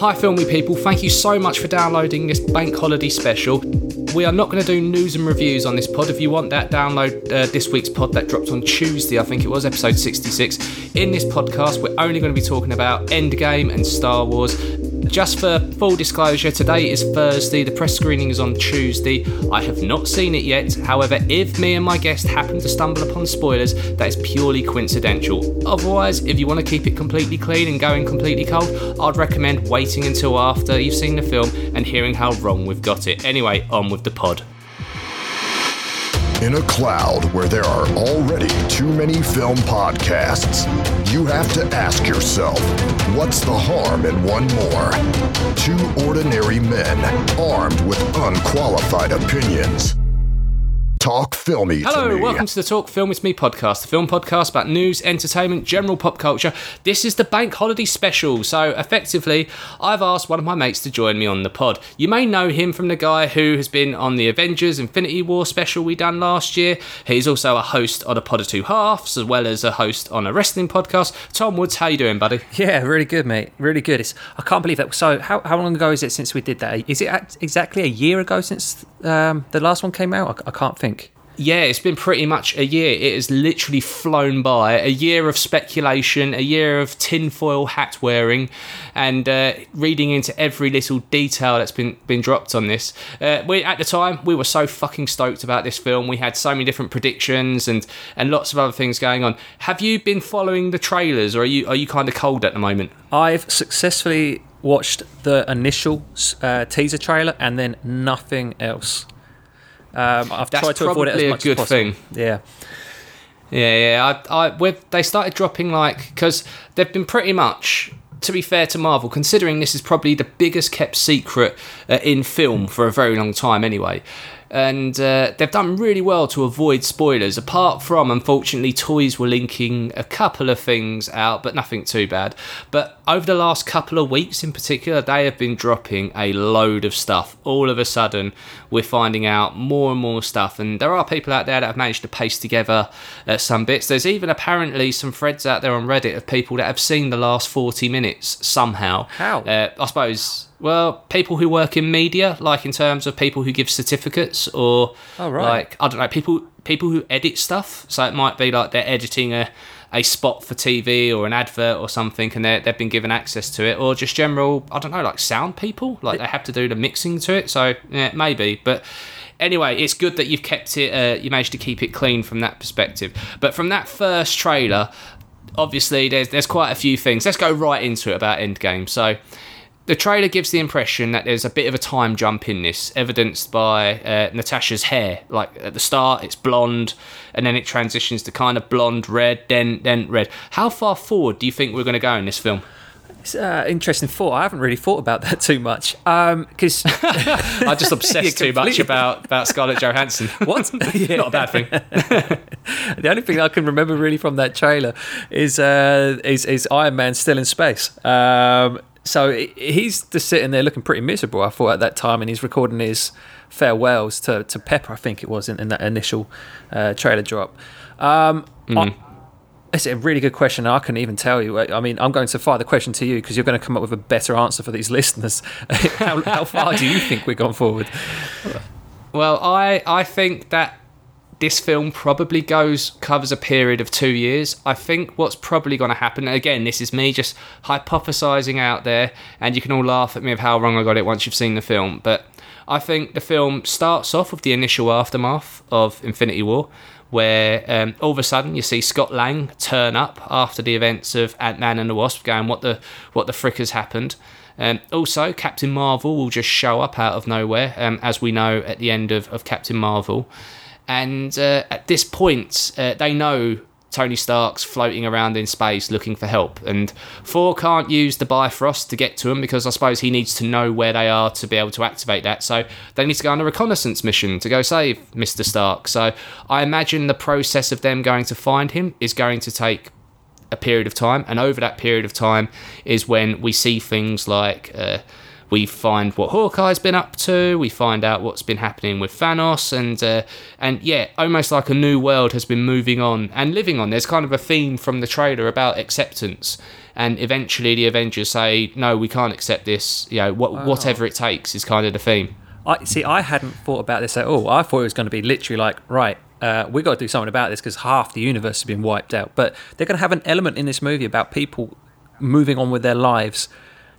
Hi, filmy people, thank you so much for downloading this bank holiday special. We are not going to do news and reviews on this pod. If you want that, download uh, this week's pod that dropped on Tuesday, I think it was, episode 66. In this podcast, we're only going to be talking about Endgame and Star Wars. Just for full disclosure, today is Thursday, the press screening is on Tuesday. I have not seen it yet. However, if me and my guest happen to stumble upon spoilers, that is purely coincidental. Otherwise, if you want to keep it completely clean and going completely cold, I'd recommend waiting until after you've seen the film and hearing how wrong we've got it. Anyway, on with the pod. In a cloud where there are already too many film podcasts, you have to ask yourself, what's the harm in one more? Two ordinary men armed with unqualified opinions. Talk Filmy Hello, to me. welcome to the Talk Film With Me podcast, the film podcast about news, entertainment, general pop culture. This is the bank holiday special, so effectively, I've asked one of my mates to join me on the pod. You may know him from the guy who has been on the Avengers Infinity War special we done last year. He's also a host on a Pod of Two Halves, as well as a host on a wrestling podcast. Tom Woods, how you doing, buddy? Yeah, really good, mate. Really good. It's, I can't believe that. So, how, how long ago is it since we did that? Is it act- exactly a year ago since um, the last one came out? I, I can't think. Yeah, it's been pretty much a year. It has literally flown by. A year of speculation, a year of tinfoil hat wearing, and uh, reading into every little detail that's been been dropped on this. Uh, we at the time we were so fucking stoked about this film. We had so many different predictions and and lots of other things going on. Have you been following the trailers, or are you are you kind of cold at the moment? I've successfully watched the initial uh, teaser trailer and then nothing else. Um, I've That's tried to avoid it as probably a much good as possible. thing. Yeah. Yeah, yeah. I, I, we've, they started dropping like because they've been pretty much. To be fair to Marvel, considering this is probably the biggest kept secret uh, in film for a very long time, anyway, and uh, they've done really well to avoid spoilers. Apart from, unfortunately, toys were linking a couple of things out, but nothing too bad. But over the last couple of weeks, in particular, they have been dropping a load of stuff. All of a sudden, we're finding out more and more stuff, and there are people out there that have managed to paste together uh, some bits. There's even apparently some threads out there on Reddit of people that have seen the last 40 minutes somehow. How? Uh, I suppose. Well, people who work in media, like in terms of people who give certificates, or Oh, right. like I don't know, people people who edit stuff. So it might be like they're editing a, a spot for TV or an advert or something, and they they've been given access to it, or just general I don't know, like sound people, like they have to do the mixing to it. So yeah, maybe, but. Anyway, it's good that you've kept it. Uh, you managed to keep it clean from that perspective. But from that first trailer, obviously there's there's quite a few things. Let's go right into it about Endgame. So the trailer gives the impression that there's a bit of a time jump in this, evidenced by uh, Natasha's hair. Like at the start, it's blonde, and then it transitions to kind of blonde, red, then then red. How far forward do you think we're going to go in this film? It's uh, interesting thought. I haven't really thought about that too much because I just obsessed too much about about Scarlett Johansson. what? Yeah. Not a bad thing. the only thing I can remember really from that trailer is uh, is, is Iron Man still in space. Um, so he's just sitting there looking pretty miserable. I thought at that time, and he's recording his farewells to, to Pepper. I think it was in, in that initial uh, trailer drop. Um, I- it's a really good question. I couldn't even tell you. I mean, I'm going to fire the question to you because you're going to come up with a better answer for these listeners. how, how far do you think we've gone forward? Well, I I think that this film probably goes covers a period of two years. I think what's probably going to happen again. This is me just hypothesizing out there, and you can all laugh at me of how wrong I got it once you've seen the film. But I think the film starts off with the initial aftermath of Infinity War. Where um, all of a sudden you see Scott Lang turn up after the events of Ant Man and the Wasp, going, "What the what the frick has happened?" Um, also, Captain Marvel will just show up out of nowhere, um, as we know at the end of, of Captain Marvel. And uh, at this point, uh, they know Tony Stark's floating around in space looking for help. And Thor can't use the Bifrost to get to him because I suppose he needs to know where they are to be able to activate that. So they need to go on a reconnaissance mission to go save Mr. Stark. So I imagine the process of them going to find him is going to take a period of time, and over that period of time is when we see things like uh, we find what Hawkeye's been up to. We find out what's been happening with Thanos, and uh, and yeah, almost like a new world has been moving on and living on. There's kind of a theme from the trailer about acceptance, and eventually the Avengers say, "No, we can't accept this. You know, what, whatever it takes is kind of the theme." I see. I hadn't thought about this at all. I thought it was going to be literally like, right, uh, we got to do something about this because half the universe has been wiped out. But they're going to have an element in this movie about people moving on with their lives,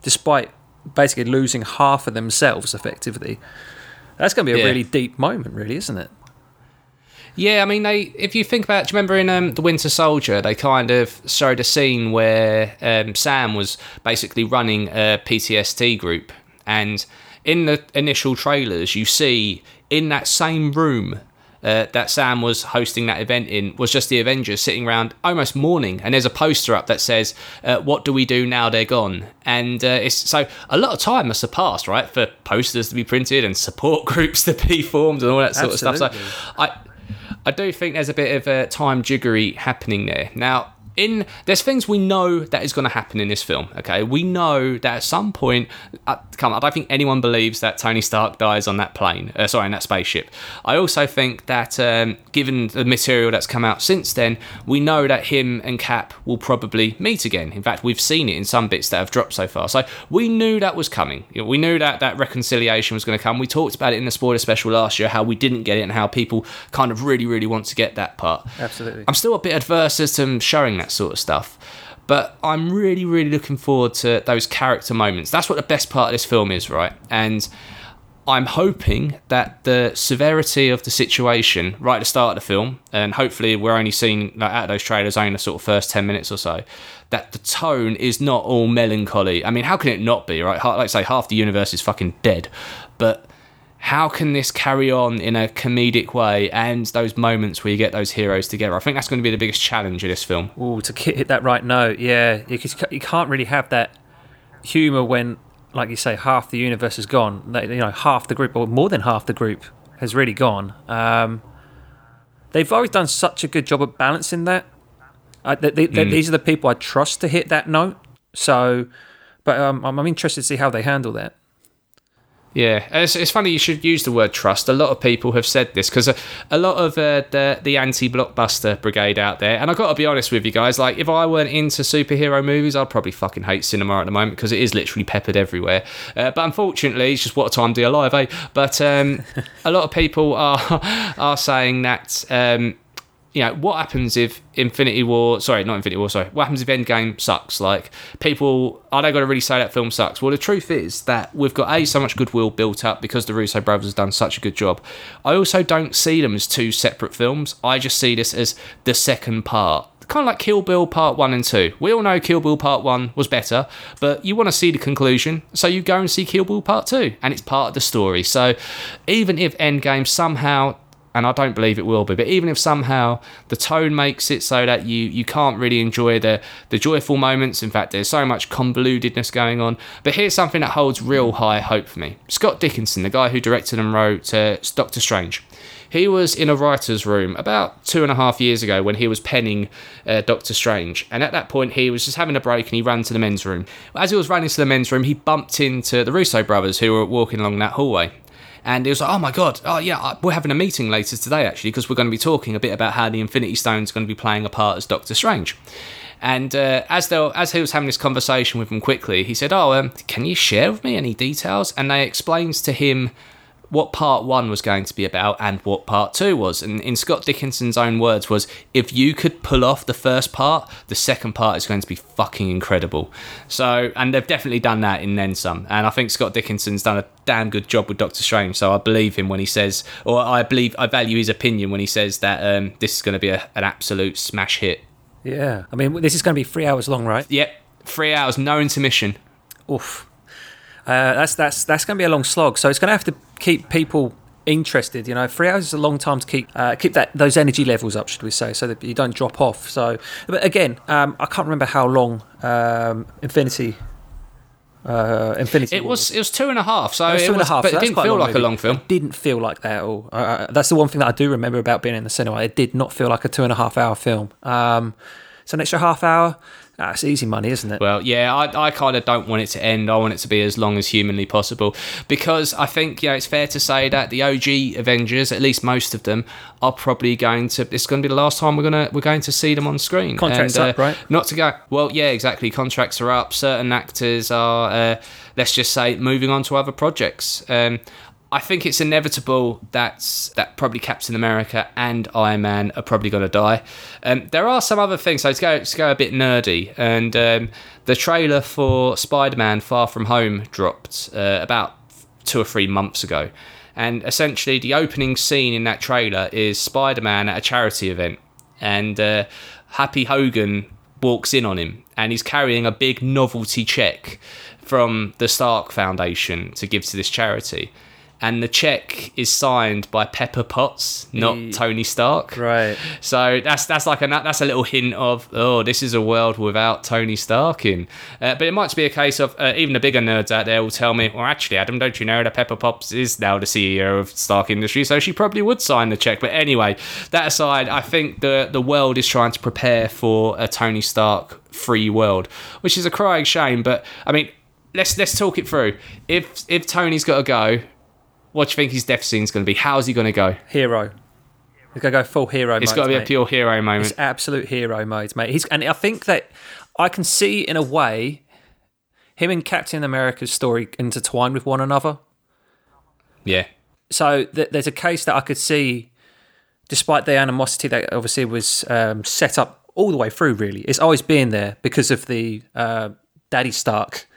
despite basically losing half of themselves, effectively. That's going to be a Yeah. really deep moment, really, isn't it? Yeah, I mean, they. If you think about, do you remember in um, the Winter Soldier, they kind of showed a scene where um, Sam was basically running a PTSD group, and in the initial trailers, you see in that same room. Uh, that Sam was hosting that event in was just the Avengers sitting around almost mourning, and there's a poster up that says, uh, "What do we do now they're gone?" And uh, it's so a lot of time must have passed, right, for posters to be printed and support groups to be formed and all that sort of stuff. So I I do think there's a bit of a time jiggery happening there. Now, in there's things we know that is going to happen in this film. Okay, we know that at some point, uh, come on, I don't think anyone believes that Tony Stark dies on that plane. Uh, sorry, in that spaceship. I also think that um, given the material that's come out since then, we know that him and Cap will probably meet again. In fact, we've seen it in some bits that have dropped so far. So we knew that was coming. You know, we knew that that reconciliation was going to come. We talked about it in the spoiler special last year, how we didn't get it and how people kind of really, really want to get that part. Absolutely. I'm still a bit adverse as to showing that sort of stuff. But I'm really, really looking forward to those character moments. That's what the best part of this film is, right? And I'm hoping that the severity of the situation right at the start of the film, and hopefully we're only seeing like, out of those trailers only the sort of first 10 minutes or so, that the tone is not all melancholy. I mean, how can it not be, right? Like I say, half the universe is fucking dead. But how can this carry on in a comedic way and those moments where you get those heroes together? I think that's going to be the biggest challenge of this film. Ooh, to hit that right note, yeah. You, you can't really have that humour when, like you say, half the universe is gone. You know, half the group, or more than half the group, has really gone. Um, they've always done such a good job of balancing that. I, they, they, they- These are the people I trust to hit that note. So, but um, I'm interested to see how they handle that. Yeah, it's, it's funny you should use the word trust. A lot of people have said this because a, a lot of uh, the the anti-blockbuster brigade out there, and I've got to be honest with you guys, like if I weren't into superhero movies, I'd probably fucking hate cinema at the moment because it is literally peppered everywhere. Uh, but unfortunately, it's just what a time to be alive, eh? But um, a lot of people are are saying that. Um, you know, what happens if Infinity War, sorry, not Infinity War, sorry, what happens if Endgame sucks? Like, people, are they going to really say that film sucks? Well, the truth is that we've got A, so much goodwill built up because the Russo brothers have done such a good job. I also don't see them as two separate films. I just see this as the second part. Kind of like Kill Bill Part 1 and 2. We all know Kill Bill Part 1 was better, but you want to see the conclusion, so you go and see Kill Bill Part 2, and it's part of the story. So even if Endgame somehow and I don't believe it will be. But even if somehow the tone makes it so that you you can't really enjoy the the joyful moments, in fact, there's so much convolutedness going on. But here's something that holds real high hope for me: Scott Derrickson, the guy who directed and wrote uh, Doctor Strange. He was in a writer's room about two and a half years ago when he was penning uh, Doctor Strange. And at that point, he was just having a break and he ran to the men's room. As he was running to the men's room, he bumped into the Russo brothers who were walking along that hallway and he was like, "Oh my god, oh yeah, we're having a meeting later today actually because we're going to be talking a bit about how the Infinity Stone's going to be playing a part as Doctor Strange." And uh, as they as he was having this conversation with them quickly, he said, "Oh, um, can you share with me any details?" And they explained to him what part one was going to be about and what part two was. And in Scott Derrickson's own words was, if you could pull off the first part, the second part is going to be fucking incredible. So, and they've definitely done that in then some. And I think Scott Derrickson's done a damn good job with Doctor Strange. So I believe him when he says, or I believe, I value his opinion when he says that um, this is going to be a, an absolute smash hit. Yeah. I mean, this is going to be three hours long, right? Yep, three hours, no intermission. Oof. Uh, that's that's that's going to be a long slog. So it's going to have to keep people interested. You know, three hours is a long time to keep uh, keep that those energy levels up, should we say, so that you don't drop off. So, but again, um, I can't remember how long um, Infinity. Uh, Infinity. It War was it was two and a half, so It was it two and a half, but so it didn't feel like a long film. It didn't feel like that at all. Uh, Uh, that's the one thing that I do remember about being in the cinema. It did not feel like a two and a half hour film. Um, so an extra half hour, That's easy money, isn't it? Well, yeah, I, I kind of don't want it to end. I want it to be as long as humanly possible because I think you know it's fair to say that the OG Avengers, at least most of them, are probably going to. It's going to be the last time we're gonna we're going to see them on screen. Contracts up, right? Not to go. Well, yeah, exactly. Contracts are up. Certain actors are. Uh, let's just say moving on to other projects. Um, I think it's inevitable that that probably Captain America and Iron Man are probably going to die. Um, there are some other things. So let's go, let's go a bit nerdy. And um, the trailer for Spider-Man: Far From Home dropped uh, about two or three months ago, and essentially the opening scene in that trailer is Spider-Man at a charity event, and uh, Happy Hogan walks in on him, and he's carrying a big novelty check from the Stark Foundation to give to this charity and the check is signed by Pepper Potts, not Yeah. Tony Stark. Right. So that's that's like a that's a little hint of oh this is a world without Tony Stark in. Uh, but it might be a case of uh, even the bigger nerds out there will tell me, well actually Adam, don't you know that Pepper Potts is now the CEO of Stark Industries, so she probably would sign the check. But anyway, that aside, I think the the world is trying to prepare for a Tony Stark free world, which is a crying shame. But I mean, let's let's talk it through. If if Tony's got to go. What do you think his death scene's going to be? How's he going to go? Hero. He's gonna go full hero. It's got to be a pure hero moment. It's absolute hero mode, mate. He's and I think that I can see in a way him and Captain America's story intertwined with one another. Yeah. So th- there's a case that I could see, despite the animosity that obviously was um, set up all the way through. Really, it's always been there because of the uh, Daddy Stark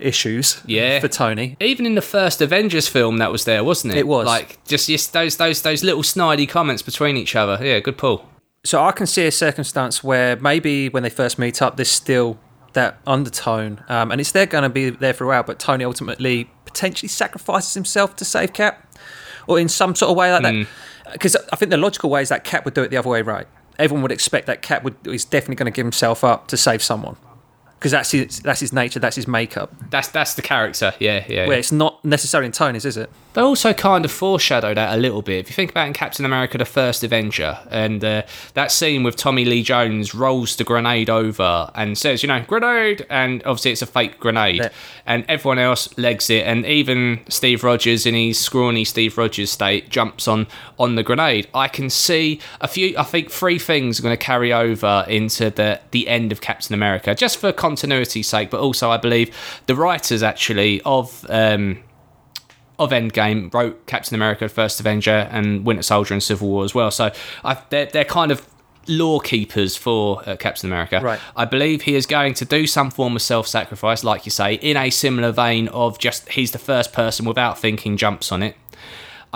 issues. Yeah. for Tony. Even in the first Avengers film, that was there, wasn't it? It was. like just just those those those little snidey comments between each other. Yeah, good pull. So I can see a circumstance where maybe when they first meet up, there's still that undertone, um, and it's there going to be there throughout. But Tony ultimately potentially sacrifices himself to save Cap, or in some sort of way like that. Because I think the logical way is that Cap would do it the other way, right? Everyone would expect that Cap would is definitely going to give himself up to save someone, because that's his that's his nature, that's his makeup. That's that's the character. Yeah, yeah. Where it's not necessarily in Tony's, is it? They also kind of foreshadow that a little bit. If you think about in Captain America: The First Avenger, and uh, that scene with Tommy Lee Jones rolls the grenade over and says, "You know, grenade," and obviously it's a fake grenade, Yeah. and everyone else legs it, and even Steve Rogers in his scrawny Steve Rogers state jumps on on the grenade. I can see a few. I think three things are going to carry over into the the end of Captain America, just for continuity's sake, but also I believe the writers actually of. Um, of Endgame wrote Captain America, First Avenger, and Winter Soldier and Civil War as well. So I, they're, they're kind of law keepers for uh, Captain America. Right. I believe he is going to do some form of self sacrifice, like you say, in a similar vein of just he's the first person without thinking jumps on it.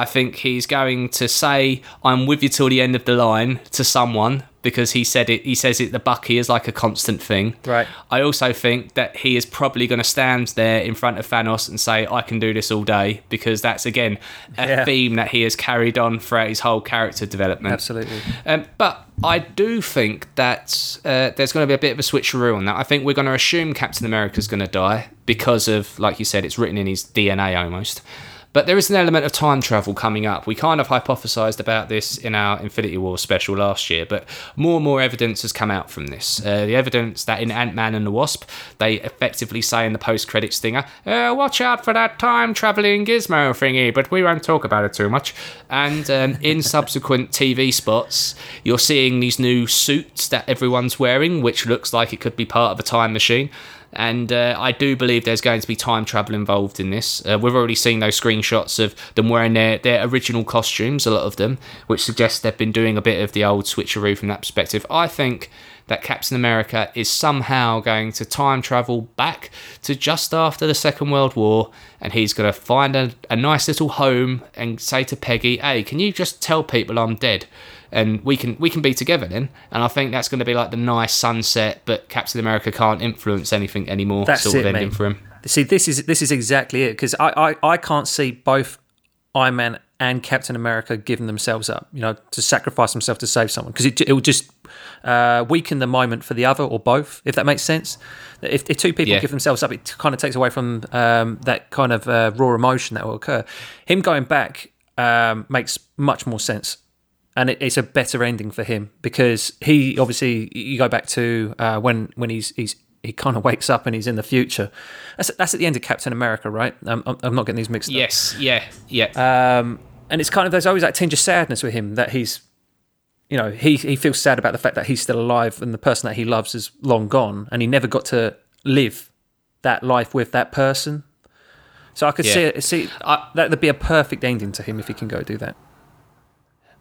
I think he's going to say, "I'm with you till the end of the line" to someone because he said it. He says it. The Bucky is like a constant thing. Right. I also think that he is probably going to stand there in front of Thanos and say, "I can do this all day," because that's again a Yeah. theme that he has carried on throughout his whole character development. Absolutely. Um, but I do think that uh, there's going to be a bit of a switcheroo on that. I think we're going to assume Captain America's going to die because of, like you said, it's written in his DNA almost. But there is an element of time travel coming up. We kind of hypothesized about this in our Infinity War special last year, but more and more evidence has come out from this. Uh, the evidence that in Ant Man and the Wasp, they effectively say in the post credit stinger, uh, watch out for that time traveling gizmo thingy, but we won't talk about it too much. And um, in subsequent TV spots, you're seeing these new suits that everyone's wearing, which looks like it could be part of a time machine. And uh, I do believe there's going to be time travel involved in this. Uh, we've already seen those screenshots of them wearing their, their original costumes, a lot of them, which suggests they've been doing a bit of the old switcheroo from that perspective. I think that Captain America is somehow going to time travel back to just after the Second World War, and he's going to find a, a nice little home and say to Peggy, "Hey, can you just tell people I'm dead?" And we can we can be together then, and I think that's going to be like the nice sunset, but Captain America can't influence anything anymore. That's sort it, of ending mate. for him. See, this is this is exactly it because I, I I can't see both Iron Man and Captain America giving themselves up, you know, to sacrifice themselves to save someone because it it will just uh, weaken the moment for the other or both, if that makes sense. If, if two people Yeah. give themselves up, it kind of takes away from um, that kind of uh, raw emotion that will occur. Him going back um, makes much more sense and it, it's a better ending for him because he obviously you go back to uh, when when he's he's he kind of wakes up and he's in the future. That's that's at the end of Captain America, right? I'm, I'm- not getting these mixed up. Yes, yeah, yeah. Um, and it's kind of there's always that tinge of sadness with him that he's, you know, he he feels sad about the fact that he's still alive and the person that he loves is long gone, and he never got to live that life with that person. So I could see Yeah. it, see I, that would be a perfect ending to him if he can go do that.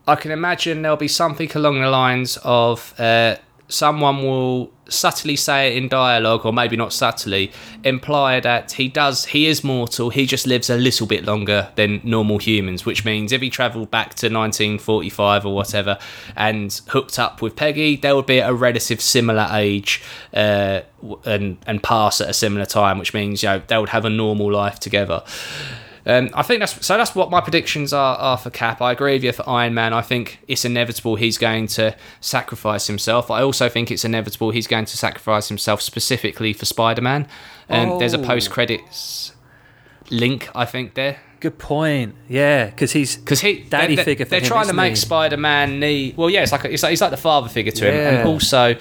I can imagine there'll be something along the lines of uh, someone will subtly say it in dialogue, or maybe not subtly, imply that he does, he is mortal, he just lives a little bit longer than normal humans, which means if he travelled back to 1945 or whatever and hooked up with Peggy, they would be at a relative similar age uh, and, and pass at a similar time, which means, you know, they would have a normal life together. Um, I think that's so. That's what my predictions are, are for Cap. I agree with you for Iron Man. I think it's inevitable he's going to sacrifice himself. I also think it's inevitable he's going to sacrifice himself specifically for Spider Man. Um, There's a Oh. post credits link, I think there. Good point. Yeah, because he's Because he, Daddy they're, figure for They're him, trying to make? Spider-Man the well, yeah, it's like it's like he's like the father figure to him, and also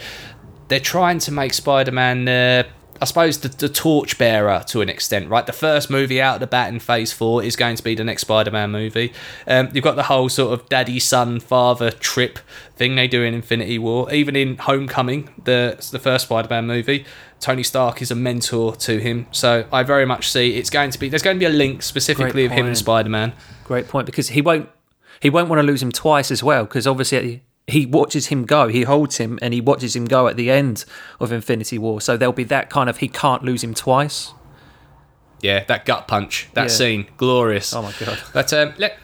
they're trying to make Spider-Man, uh, I suppose, the, the torch bearer to an extent, right? The first movie out of the bat in Phase Four is going to be the next Spider-Man movie. Um, you've got the whole sort of daddy, son, father trip thing they do in Infinity War, even in Homecoming, the the first Spider-Man movie. Tony Stark is a mentor to him, so I very much see it's going to be. There's going to be a link specifically of him and. Spider-Man. Great point because he won't he won't want to lose him twice as well because obviously he watches him go, he holds him and he watches him go at the end of Infinity War. So there'll be that kind of he can't lose him twice. Yeah, that gut punch, that Yeah. scene, glorious. Oh my god. But um, let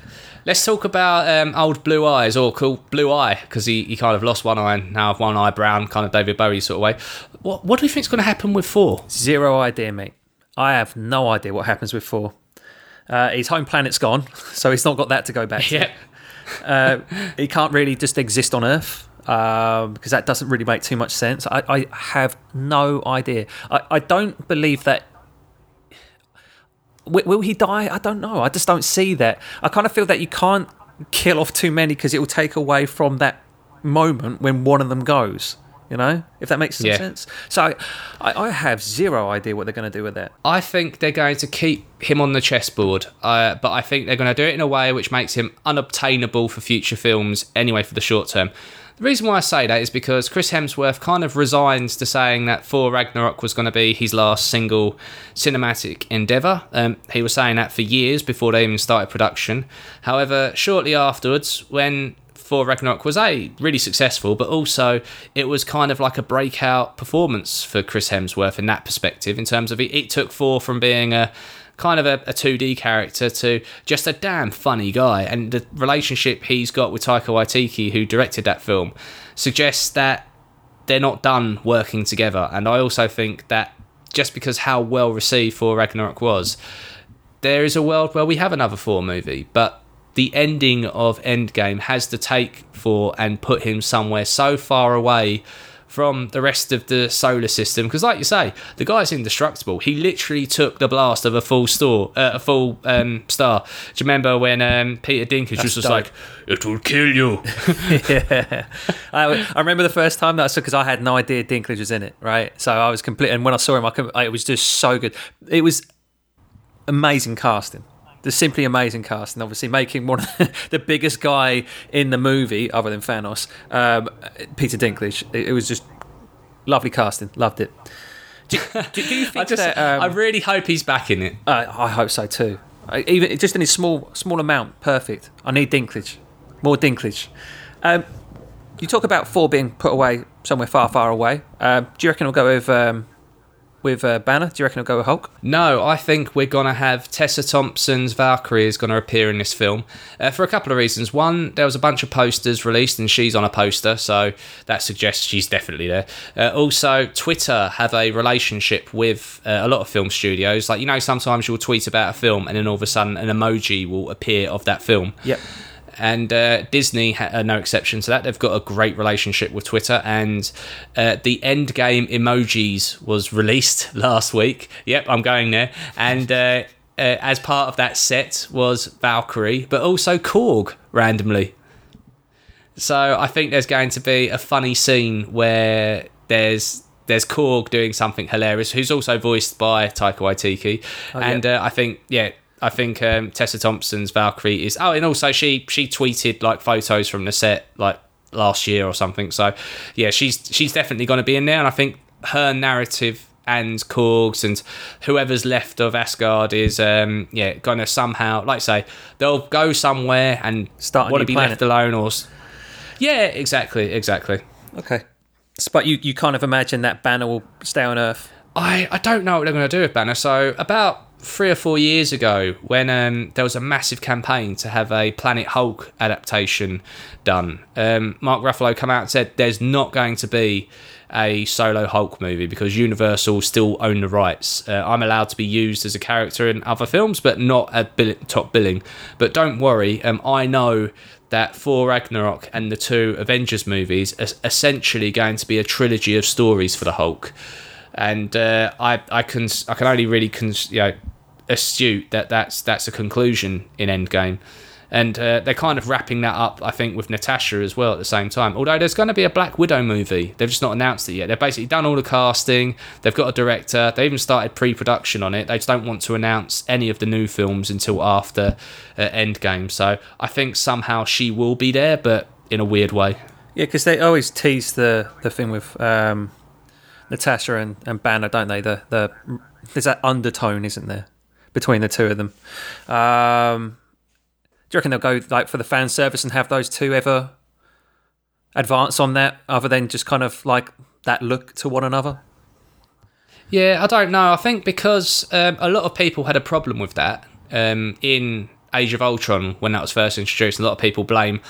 let's talk about um, old Blue Eyes, or cool Blue Eye, because he, he kind of lost one eye and now have one eye brown, kind of David Bowie sort of way. What what do you think's going to happen with Thor? Zero idea, mate. I have no idea what happens with Thor. Uh, his home planet's gone, so he's not got that to go back to. Yeah, Uh, he can't really just exist on Earth um, because that doesn't really make too much sense. I, I have no idea. I, I don't believe that. Will, will he die? I don't know. I just don't see that. I kind of feel that you can't kill off too many because it will take away from that moment when one of them goes. You know, if that makes some Yeah. sense. So I, I have zero idea what they're going to do with it. I think they're going to keep him on the chessboard, uh, but I think they're going to do it in a way which makes him unobtainable for future films anyway for the short term. The reason why I say that is because Chris Hemsworth kind of resigns to saying that Thor Ragnarok was going to be his last single cinematic endeavour. Um, he was saying that for years before they even started production. However, shortly afterwards, when Thor Ragnarok was a really successful, but also it was kind of like a breakout performance for Chris Hemsworth in that perspective. In terms of it, it took Thor from being a kind of a, a 2D character to just a damn funny guy, and the relationship he's got with Taika Waititi, who directed that film, suggests that they're not done working together. And I also think that just because how well received Thor Ragnarok was, there is a world where we have another Thor movie, but the ending of Endgame has to take Thor and put him somewhere so far away from the rest of the solar system because like you say the guy's indestructible he literally took the blast of a full store uh, a full um, star do you remember when um, peter dinklage was just like it will kill you yeah, I, I remember the first time that I saw because I had no idea Dinklage was in it, right? So I was complete, and when I saw him, I, could, I it was just so good. It was amazing casting. Just simply amazing casting. Obviously, making one of the biggest guy in the movie, other than Thanos, um, Peter Dinklage. It, it was just lovely casting. Loved it. Do, do, do you think I just that? Um, I really hope he's back in it uh, I hope so too. I, even just in a small small amount, perfect. I need Dinklage, more Dinklage. Um, you talk about Thor being put away somewhere far, far away. Um, do you reckon we'll go with um, with uh, Banner? Do you reckon we'll go with Hulk? No, I think we're going to have Tessa Thompson's Valkyrie is going to appear in this film uh, for a couple of reasons. One, there was a bunch of posters released and she's on a poster, so that suggests she's definitely there. Uh, also, Twitter have a relationship with uh, a lot of film studios. Like, you know, sometimes you'll tweet about a film and then all of a sudden an emoji will appear of that film Yep. And uh, Disney are no exception to that. They've got a great relationship with Twitter, and uh, the Endgame emojis was released last week. Yep, I'm going there, and. Uh, uh, as part of that set was Valkyrie, but also Korg randomly. So I think there's going to be a funny scene where there's there's Korg doing something hilarious, who's also voiced by Taika Waititi, and yeah. uh, I think yeah. I think um, Tessa Thompson's Valkyrie is. Oh, and also she she tweeted like photos from the set like last year or something. So yeah, she's she's definitely going to be in there, and I think her narrative and Korg's and whoever's left of Asgard is um yeah going to somehow like say they'll go somewhere and Start want to be planet. left alone or yeah exactly exactly. Okay. But you, you kind of imagine that Banner will stay on Earth. I, I don't know what they're going to do with Banner. So about three or four years ago, when um, there was a massive campaign to have a Planet Hulk adaptation done, um, Mark Ruffalo come out and said there's not going to be a solo Hulk movie because Universal still own the rights. Uh, I'm allowed to be used as a character in other films, but not at bill- top billing. But don't worry, um, I know that Thor Ragnarok and the two Avengers movies are essentially going to be a trilogy of stories for the Hulk and uh, I I can I can only really con- you know astute that that's that's a conclusion in Endgame, and uh, they're kind of wrapping that up I think with Natasha as well at the same time. Although there's going to be a Black Widow movie, they've just not announced it yet. They've basically done all the casting, they've got a director, they even started pre-production on it. They just don't want to announce any of the new films until after uh, Endgame. So I think somehow she will be there, but in a weird way. Yeah, because they always tease the, the thing with um, Natasha and, and Banner, don't they? The the there's that undertone, isn't there, between the two of them? Um, do you reckon they'll go like for the fan service and have those two ever advance on that, other than just kind of like that look to one another? Yeah, I don't know. I think because um, a lot of people had a problem with that um, in Age of Ultron when that was first introduced. A lot of people blame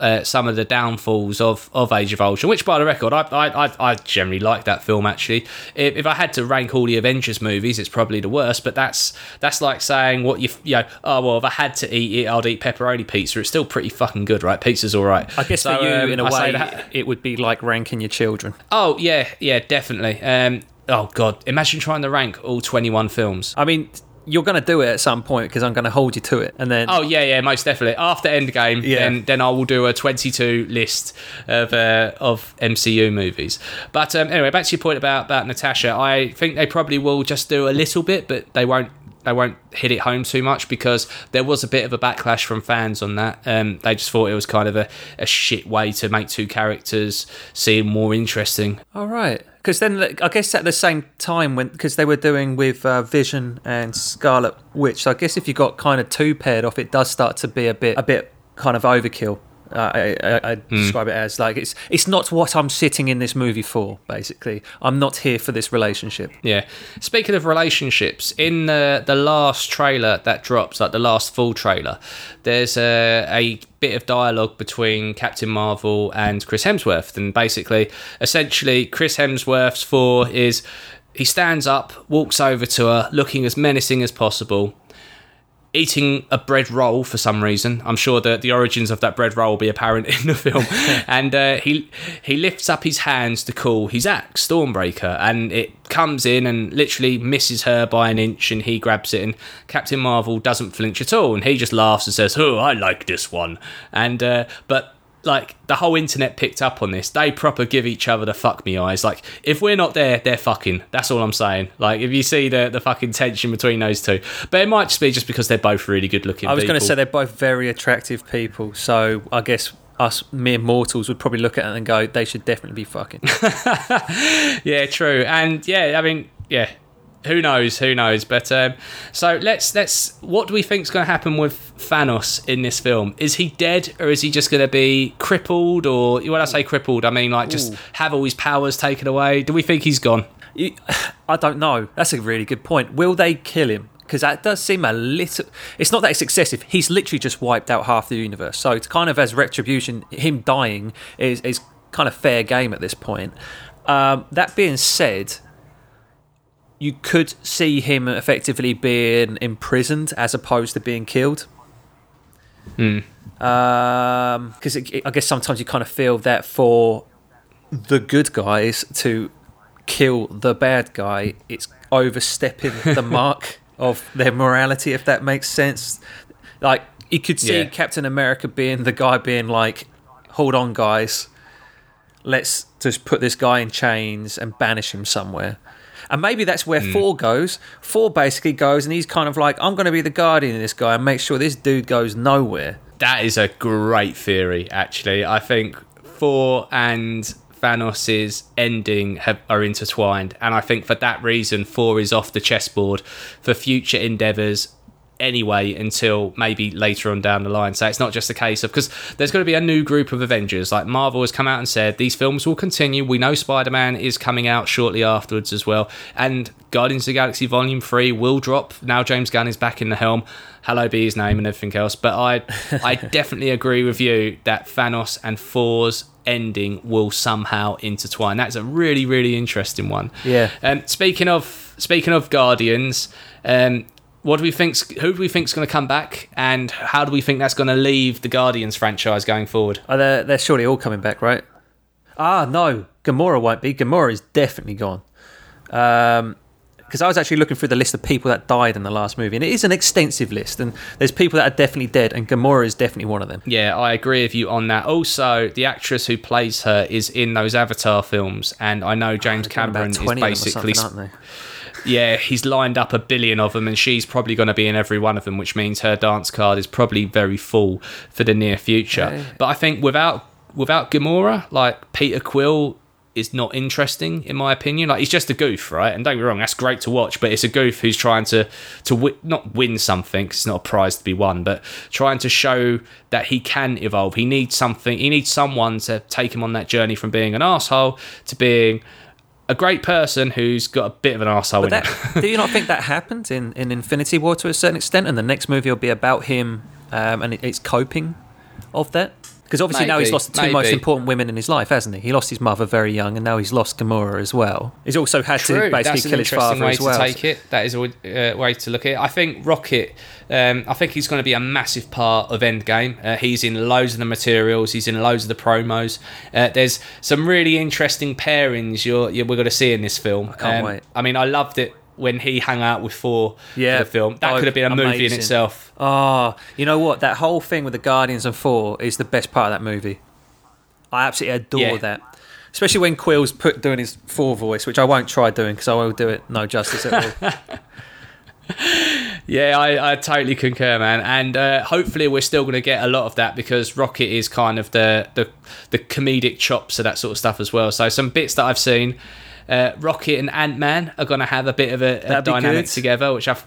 uh, some of the downfalls of, of Age of Ultron, which, by the record, I I, I, I generally like that film. Actually, if, if I had to rank all the Avengers movies, it's probably the worst. But that's that's like saying what you you know. Oh well, if I had to eat it, I'd eat pepperoni pizza. It's still pretty fucking good, right? Pizza's all right. I guess So, for you, um, in a I way, that- it would be like ranking your children. Oh yeah, yeah, definitely. Um, oh god, imagine trying to rank all twenty-one films. I mean, you're going to do it at some point because I'm going to hold you to it, and then Oh yeah, yeah, most definitely. After Endgame, Yeah. then then I will do a 22 list of uh, of MCU movies. But um, anyway, back to your point about about Natasha. I think they probably will just do a little bit, but they won't they won't hit it home too much because there was a bit of a backlash from fans on that. Um, they just thought it was kind of a, a shit way to make two characters seem more interesting. All right, because then I guess at the same time when because they were doing with uh, Vision and Scarlet Witch, so I guess if you got kind of two paired off, it does start to be a bit a bit kind of overkill. Uh, I, I, I describe it as like it's it's not what I'm sitting in this movie for. Basically, I'm not here for this relationship. Yeah. Speaking of relationships, in the the last trailer that drops, like the last full trailer, there's a, a bit of dialogue between Captain Marvel and Chris Hemsworth, and basically, essentially, Chris Hemsworth's Thor is he stands up, walks over to her, looking as menacing as possible. Eating a bread roll for some reason. I'm sure that the origins of that bread roll will be apparent in the film. and uh, he he lifts up his hands to call his axe, Stormbreaker, and it comes in and literally misses her by an inch, and he grabs it, and Captain Marvel doesn't flinch at all, and he just laughs and says, "Oh, I like this one." And uh, but like the whole internet picked up on this. They proper give each other the fuck me eyes. Like if we're not there, they're fucking. That's all I'm saying. Like if you see the the fucking tension between those two, but it might just be just because they're both really good looking. I was going to say they're both very attractive people, so I guess us mere mortals would probably look at it and go, they should definitely be fucking. yeah, true, and yeah, I mean, yeah. Who knows? Who knows? But um, so let's let's. What do we think's going to happen with Thanos in this film? Is he dead, or is he just going to be crippled? Or when I say crippled, I mean like just Ooh. have all his powers taken away. Do we think he's gone? You- I don't know. That's a really good point. Will they kill him? Because that does seem a little. It's not that it's excessive. He's literally just wiped out half the universe. So it's kind of as retribution. Him dying is is kind of fair game at this point. Um, that being said, you could see him effectively being imprisoned as opposed to being killed. Hmm. Um, because I guess sometimes you kind of feel that for the good guys to kill the bad guy, it's overstepping the mark of their morality, if that makes sense. Like, you could see Yeah. Captain America being the guy being like, hold on, guys, let's just put this guy in chains and banish him somewhere. And maybe that's where Hmm. Thor goes. Thor basically goes, and he's kind of like, I'm going to be the guardian of this guy and make sure this dude goes nowhere. That is a great theory, actually. I think Thor and Thanos' ending have, are intertwined, and I think for that reason, Thor is off the chessboard for future endeavors anyway until maybe later on down the line. So it's not just a case of because there's going to be a new group of Avengers. Like Marvel has come out and said these films will continue. We know Spider Man is coming out shortly afterwards as well, and Guardians of the Galaxy Volume Three will drop. Now James Gunn is back in the helm. Hello be his name and everything else. But I I definitely agree with you that Thanos and Thor's ending will somehow intertwine. That's a really really interesting one. Yeah. Um, speaking of speaking of Guardians, um, what do we think's who do we think's going to come back, and how do we think that's going to leave the Guardians franchise going forward? Oh, they're, they're surely all coming back, right? Ah, no. Gamora won't be. Gamora is definitely gone. Because I was actually looking through the list of people that died in the last movie, and it is an extensive list, and there's people that are definitely dead, and Gamora is definitely one of them. Yeah, I agree with you on that. Also, the actress who plays her is in those Avatar films, and I know James They've about Cameron is 20 of them or basically they? Yeah, he's lined up a billion of them, and she's probably going to be in every one of them, which means her dance card is probably very full for the near future. Yeah. But I think without without Gamora, like Peter Quill is not interesting in my opinion. Like he's just a goof, right? And don't get me wrong, that's great to watch, but it's a goof who's trying to to wi- not win something. it's not a prize to be won, but trying to show that he can evolve. He needs something. He needs someone to take him on that journey from being an asshole to being a great person who's got a bit of an asshole in that, do you not think that happened in, in Infinity War to a certain extent? And the next movie will be about him um, and it, it's coping of that? Because obviously now he's lost the two most important women in his life, hasn't he? He lost his mother very young, and now he's lost Gamora as well. He's also had True, to basically that's kill his father way as well. to take it. That is a uh, way to look at it. I think Rocket. Um, I think he's going to be a massive part of Endgame. Uh, he's in loads of the materials. He's in loads of the promos. Uh, there's some really interesting pairings you're, you're we're going to see in this film. I can't wait. I mean, I loved it when he hung out with Thor Yeah. for the film. That Oh, could have been a movie in itself. Oh, you know what? That whole thing with the Guardians and Thor is the best part of that movie. I absolutely adore Yeah. that. Especially when Quill's put doing his Thor voice, which I won't try doing because I will do it no justice at all. Yeah, I, I totally concur, man. And uh, hopefully, we're still going to get a lot of that because Rocket is kind of the, the the comedic chops of that sort of stuff as well. So some bits that I've seen, uh, Rocket and Ant Man are going to have a bit of a, a dynamic together, which I've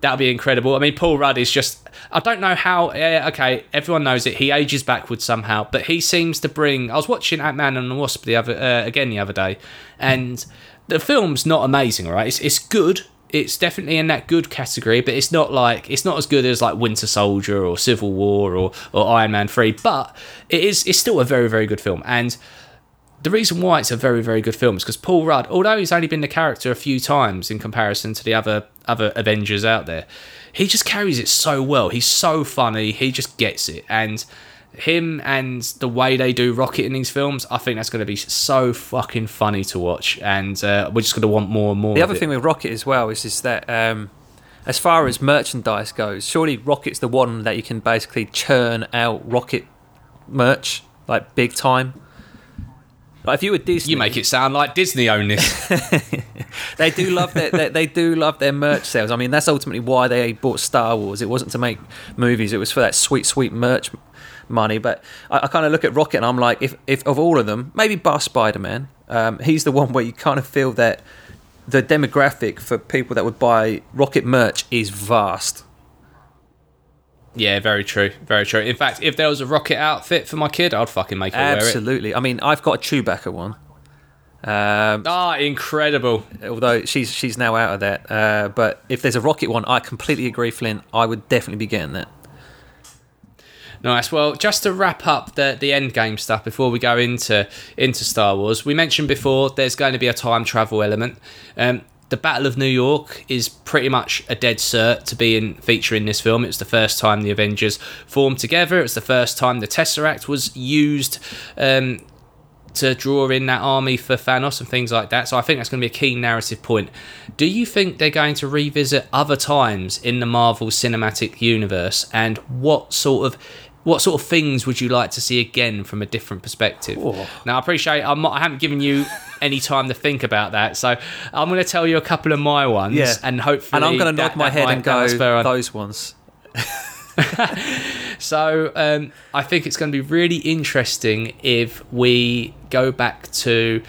that'll be incredible. I mean, Paul Rudd is just I don't know how. Yeah, okay, everyone knows it. He ages backwards somehow, but he seems to bring. I was watching Ant Man and the Wasp the other uh, again the other day, and the film's not amazing, right? It's it's good. It's definitely in that good category, but it's not like it's not as good as like Winter Soldier or Civil War or or Iron Man Three. But it is it's still a very very good film, and the reason why it's a very very good film is because Paul Rudd, although he's only been the character a few times in comparison to the other other Avengers out there, he just carries it so well. He's so funny. He just gets it, and him and the way they do Rocket in these films, I think that's going to be so fucking funny to watch, and uh, we're just going to want more and more. The other it. thing with Rocket as well is, is that um, as far as merchandise goes, surely Rocket's the one that you can basically churn out Rocket merch like big time. Like if you were Disney, you make it sound like Disney own this. they do love their they, they do love their merch sales. I mean, that's ultimately why they bought Star Wars. It wasn't to make movies; it was for that sweet, sweet merch money. But I, I kind of look at Rocket and I'm like, if if of all of them, maybe bar Spider Man, um, he's the one where you kind of feel that the demographic for people that would buy Rocket merch is vast. Yeah, very true, very true. In fact, if there was a Rocket outfit for my kid, I'd fucking make her wear it. Absolutely. I mean, I've got a Chewbacca one. Um, Ah, incredible. although she's she's now out of that. Uh, but if there's a rocket one, I completely agree, Flynn. I would definitely be getting that. Nice. Well, just to wrap up the the end game stuff before we go into into Star Wars, we mentioned before there's going to be a time travel element. Um, the Battle of New York is pretty much a dead cert to be in feature in this film. It was the first time the Avengers formed together. It was the first time the Tesseract was used. Um, to draw in that army for Thanos and things like that. So I think that's going to be a key narrative point. Do you think they're going to revisit other times in the Marvel Cinematic Universe and what sort of what sort of things would you like to see again from a different perspective? Now, I appreciate I'm not, I haven't given you any time to think about that, so I'm going to tell you a couple of my ones, Yeah. and hopefully, And I'm going to nod my head and go those ones. So um, I think it's going to be really interesting if we go back to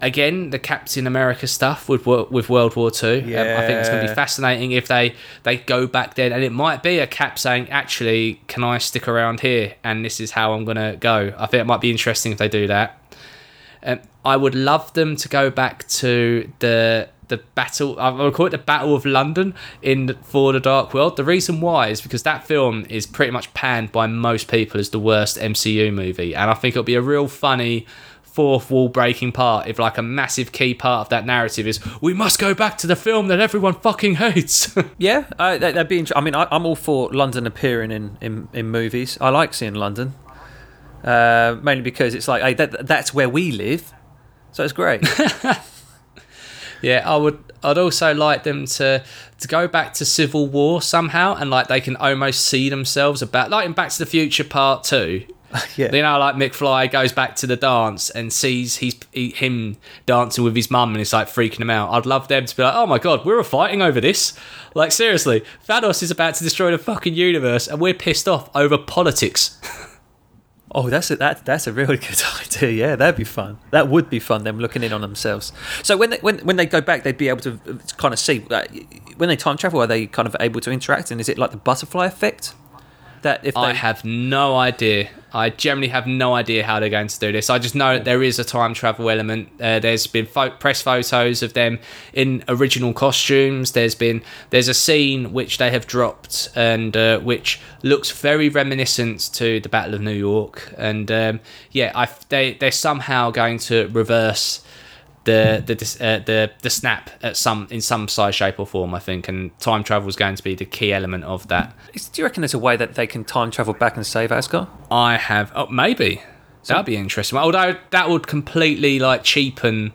again the Captain America stuff with with World War Two. Um, I think it's going to be fascinating if they they go back then, and it might be a Cap saying, "Actually, can I stick around here?" And this is how I'm going to go. I think it might be interesting if they do that. Um, I would love them to go back to the the battle. I will call it the Battle of London in Thor the Dark World. The reason why is because that film is pretty much panned by most people as the worst MCU movie, and I think it'll be a real funny fourth wall breaking part if like a massive key part of that narrative is we must go back to the film that everyone fucking hates Yeah, uh, that, that'd be. Int- I mean, I, I'm all for London appearing in, in, in movies. I like seeing London, uh, mainly because it's like, hey, that, that's where we live, so it's great. Yeah, I would. I'd also like them to to go back to Civil War somehow, and like they can almost see themselves about like in Back to the Future Part Two. yeah, You know, like McFly goes back to the dance and sees he's he, him dancing with his mum, and it's like freaking him out. I'd love them to be like, "Oh my god, we were fighting over this." Like seriously, Thanos is about to destroy the fucking universe, and we're pissed off over politics. Oh, that's a, that that's a really good idea. Yeah, that'd be fun. That would be fun. Them looking in on themselves. So when they, when when they go back, they'd be able to uh, kind of see when they time travel. Are they kind of able to interact? And is it like the butterfly effect? That if they I have no idea. I generally have no idea how they're going to do this. I just know that there is a time travel element. Uh, there's been pho- press photos of them in original costumes. There's been there's a scene which they have dropped and uh, which looks very reminiscent to the Battle of New York. And um, yeah, I they they're somehow going to reverse the the uh, the the snap at some in some size, shape, or form. I think, and time travel is going to be the key element of that. Is- do you reckon there's a way that they can time travel back and save Asgard? I have. Oh, maybe that'd be interesting. Although that would completely like cheapen.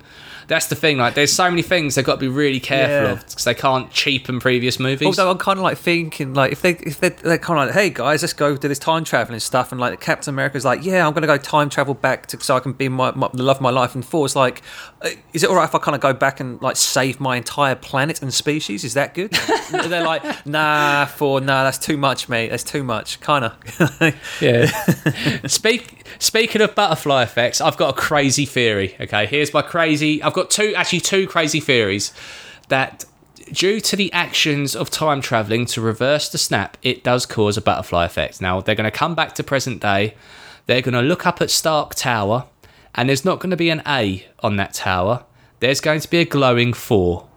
That's the thing. Like, there's so many things they've got to be really careful Yeah. of because they can't cheapen previous movies. Although I'm kind of like thinking, like if they if they they're kind of like, hey guys, let's go do this time traveling stuff, and like Captain America's like, yeah, I'm gonna go time travel back to so I can be my, my the love of my life. And Thor's like, uh, is it alright if I kind of go back and like save my entire planet and species? Is that good? they're like, nah, Thor, nah, that's too much, mate. That's too much, kind of. Yeah. Speak speaking of butterfly effects, I've got a crazy theory. Okay, here's my crazy. I've got two actually two crazy theories that due to the actions of time traveling to reverse the snap, it does cause a butterfly effect. Now they're going to come back to present day. They're going to look up at Stark Tower, and there's not going to be an A on that tower. There's going to be a glowing four.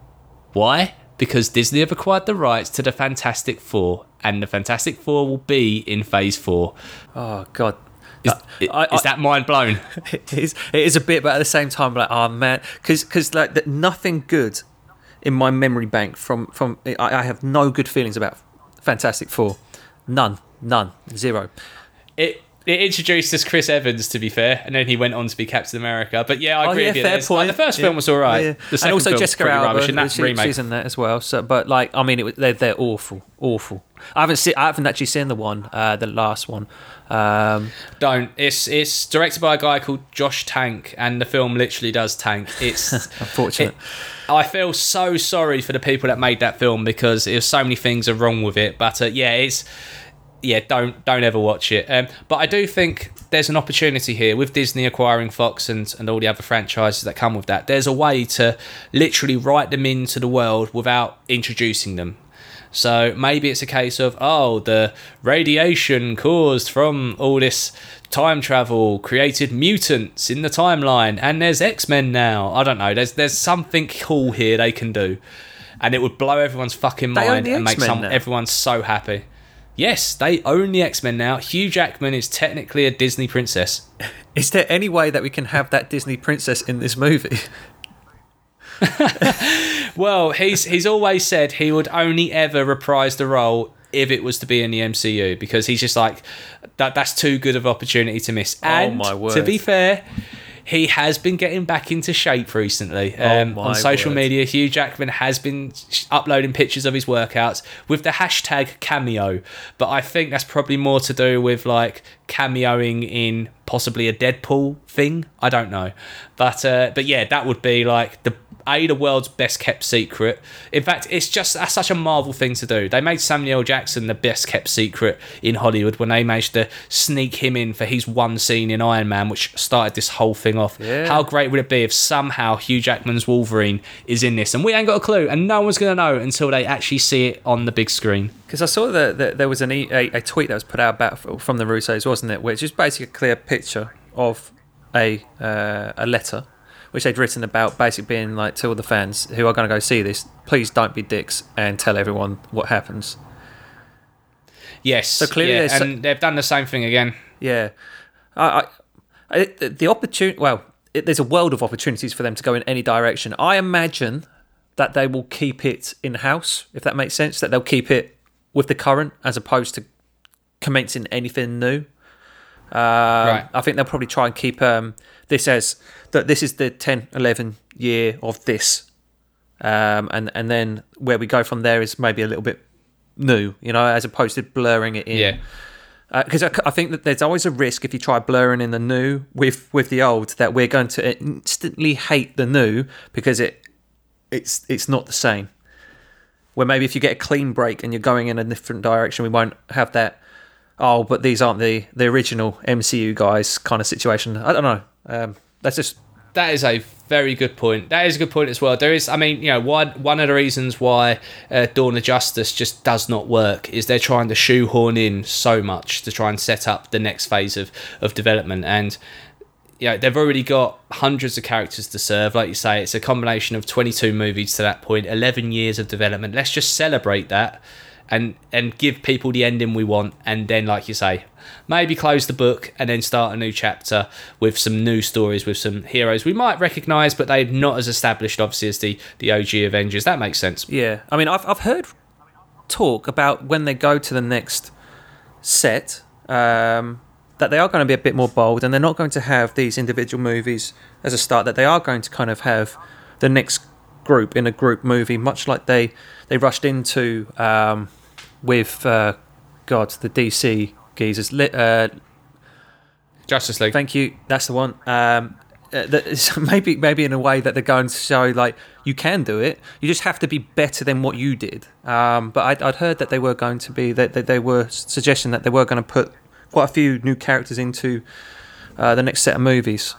Why? Because Disney have acquired the rights to the Fantastic Four, and the Fantastic Four will be in Phase Four. oh God. Is, is I- I- that mind blown? it is, it is a bit, but at the same time, like, oh man, because like that, nothing good in my memory bank from from I, I have no good feelings about Fantastic Four, none, none, zero. It it introduced us Chris Evans, to be fair, and then he went on to be Captain America. But yeah, I Oh agree yeah, with you. fair There's- like, point. the first Yeah. film was all right. Yeah. The second and also film Jessica Alba, rubbish, and that she- remake. she's in that as well. So, but like, I mean, it, they're they're awful, awful. I haven't seen, I haven't actually seen the one, uh, the last one. Um, Don't. It's it's directed by a guy called Josh Trank, and the film literally does tank. It's Unfortunate. it- I feel so sorry for the people that made that film because there's so many things are wrong with it. But uh, yeah, it's yeah, don't don't ever watch it. Um, but I do think there's an opportunity here with Disney acquiring Fox and and all the other franchises that come with that. There's a way to literally write them into the world without introducing them. So maybe it's a case of oh, the radiation caused from all this time travel created mutants in the timeline, and there's X Men now. I don't know. There's there's something cool here they can do, and it would blow everyone's fucking mind and make some everyone so happy. Yes, they own the X Men now. Hugh Jackman is technically a Disney princess. is there any way that we can have that Disney princess in this movie? Well, he's he's always said he would only ever reprise the role if it was to be in the MCU because he's just like that. That's too good of opportunity to miss. Oh and Oh, my word. to be fair, he has been getting back into shape recently. Um, Oh on social word. media, Hugh Jackman has been uploading pictures of his workouts with the hashtag cameo. But I think that's probably more to do with like cameoing in possibly a Deadpool thing. I don't know, but uh, but yeah, that would be like the a the world's best kept secret. In fact, it's just that's such a Marvel thing to do. They made Samuel Jackson the best kept secret in Hollywood when they managed to sneak him in for his one scene in Iron Man, which started this whole thing off. Yeah. How great would it be if somehow Hugh Jackman's Wolverine is in this, and we ain't got a clue, and no one's gonna know until they actually see it on the big screen. Because I saw that, that there was an e- a, a tweet that was put out about from the Russos, wasn't it? Which is basically a clear picture of a uh, a letter which they'd written about basically being like to all the fans who are going to go see this, please don't be dicks and tell everyone what happens. Yes, So clearly yeah, there's so- and they've done the same thing again. Yeah, I, I, I the opportunity. Well, it, there's a world of opportunities for them to go in any direction. I imagine that they will keep it in house, if that makes sense. That they'll keep it with the current as opposed to commencing anything new. Uh, Right. I think they'll probably try and keep um, this as that. This is the 10, 11 year of this, um, and and then where we go from there is maybe a little bit new, you know, as opposed to blurring it in Yeah. because I, I think that there's always a risk if you try blurring in the new with with the old that we're going to instantly hate the new because it it's it's not the same. Where maybe if you get a clean break and you're going in a different direction, we won't have that. Oh, but these aren't the the original MCU guys kind of situation. I don't know. Um, that's just That is a very good point. That is a good point as well. There is, I mean, you know, one one of the reasons why uh, Dawn of Justice just does not work is they're trying to shoehorn in so much to try and set up the next phase of of development, and know, they've already got hundreds of characters to serve. Like you say, it's a combination of twenty two movies to that point, eleven years of development. Let's just celebrate that. And, and give people the ending we want, and then, like you say, maybe close the book and then start a new chapter with some new stories with some heroes we might recognise, but they're not as established, obviously, as the, the OG Avengers. That makes sense. Yeah, I mean, I've I've heard talk about when they go to the next set um, that they are going to be a bit more bold, and they're not going to have these individual movies as a start. That they are going to kind of have the next group in a group movie, much like they they rushed into um, with uh, God the DC geezers. Uh, Justice League. Thank you. That's the one. Um, uh, that is- maybe maybe in a way that they're going to show like you can do it. You just have to be better than what you did. Um, but I'd, I'd heard that they were going to be that that they were suggesting that they were going to put quite a few new characters into uh, the next set of movies.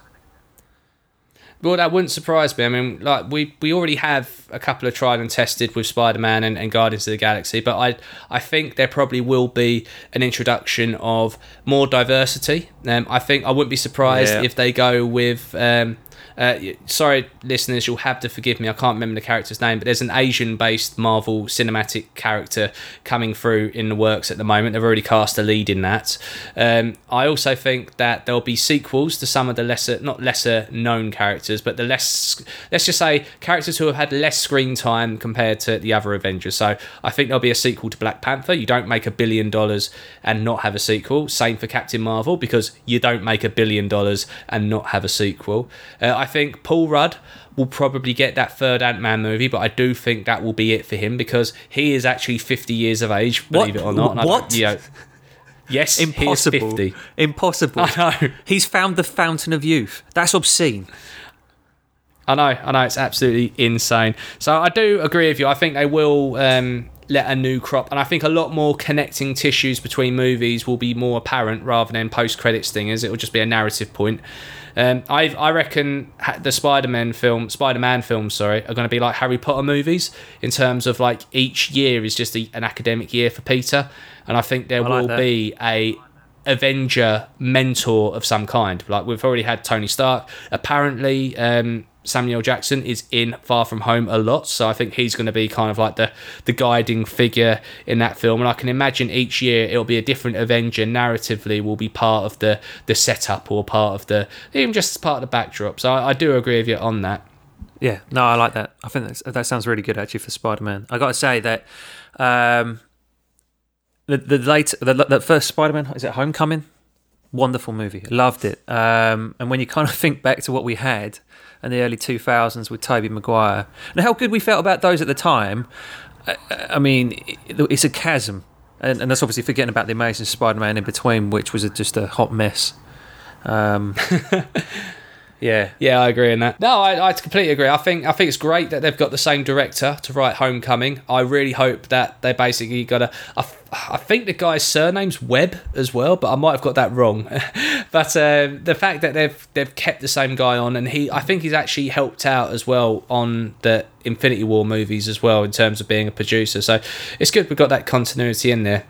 Well, that wouldn't surprise me. I mean, like we we already have a couple of tried and tested with Spider Man and, and Guardians of the Galaxy, but I I think there probably will be an introduction of more diversity. Um, I think I wouldn't be surprised Yeah. if they go with. Um, uh, sorry, listeners, you'll have to forgive me. I can't remember the character's name, but there's an Asian-based Marvel cinematic character coming through in the works at the moment. They've already cast a lead in that. Um, I also think that there'll be sequels to some of the lesser, not lesser known characters, but the less, let's just say, characters who have had less screen time compared to the other Avengers. So I think there'll be a sequel to Black Panther. You don't make a billion dollars and not have a sequel. Same for Captain Marvel because you don't make a billion dollars and not have a sequel. Uh, I think Paul Rudd will probably get that third Ant Man movie, but I do think that will be it for him because he is actually 50 years of age, believe What? it or not. And I What? you know, yes, Impossible. He is 50. Impossible. I know. He's found the fountain of youth. That's obscene. I know, I know, it's absolutely insane. So I do agree with you. I think they will um, let a new crop, and I think a lot more connecting tissues between movies will be more apparent rather than post-credit stingers. It will just be a narrative point. Um, I I reckon the Spider-Man film, Spider-Man films, sorry, are going to be like Harry Potter movies in terms of like each year is just a, an academic year for Peter, and I think there I like will that. be a Avenger mentor of some kind. Like we've already had Tony Stark. Apparently, um, Samuel Jackson is in Far From Home a lot, so I think he's going to be kind of like the the guiding figure in that film. And I can imagine each year it'll be a different Avenger. Narratively, will be part of the the setup or part of the even just as part of the backdrop. So I, I do agree with you on that. Yeah, no, I like that. I think that's, that sounds really good actually for Spider Man. I got to say that um, the the late the, the first Spider Man is it Homecoming Wonderful movie. Loved it. Um, and when you kind of think back to what we had in the early 2000s with Tobey Maguire and how good we felt about those at the time, I, I mean, it's a chasm. And, and that's obviously forgetting about the Amazing Spider-Man in between, which was a, just a hot mess. Um, yeah, Yeah, I agree in that. No, I, I completely agree. I think I think it's great that they've got the same director to write Homecoming. I really hope that they basically got a. I, I think the guy's surname's Webb as well, but I might have got that wrong. but uh, the fact that they've they've kept the same guy on, and he, I think he's actually helped out as well on the Infinity War movies as well in terms of being a producer. So it's good we've got that continuity in there.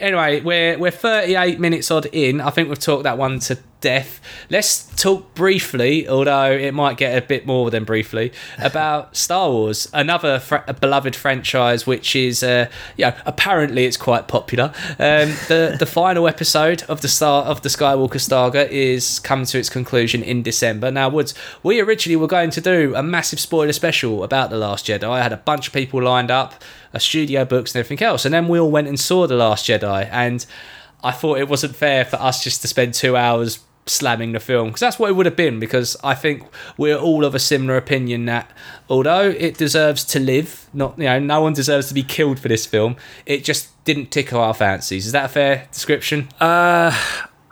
Anyway, we're we're 38 minutes odd in. I think we've talked that one to death. Let's talk briefly, although it might get a bit more than briefly, about Star Wars, another fr- beloved franchise, which is, uh, you know, apparently it's quite popular. Um, the the final episode of the star of the Skywalker saga is coming to its conclusion in December. Now, Woods, we originally were going to do a massive spoiler special about the Last Jedi. I had a bunch of people lined up, a studio books and everything else, and then we all went and saw the Last Jedi, and I thought it wasn't fair for us just to spend two hours slamming the film because that's what it would have been because I think we're all of a similar opinion that although it deserves to live not you know no one deserves to be killed for this film it just didn't tickle our fancies is that a fair description Uh,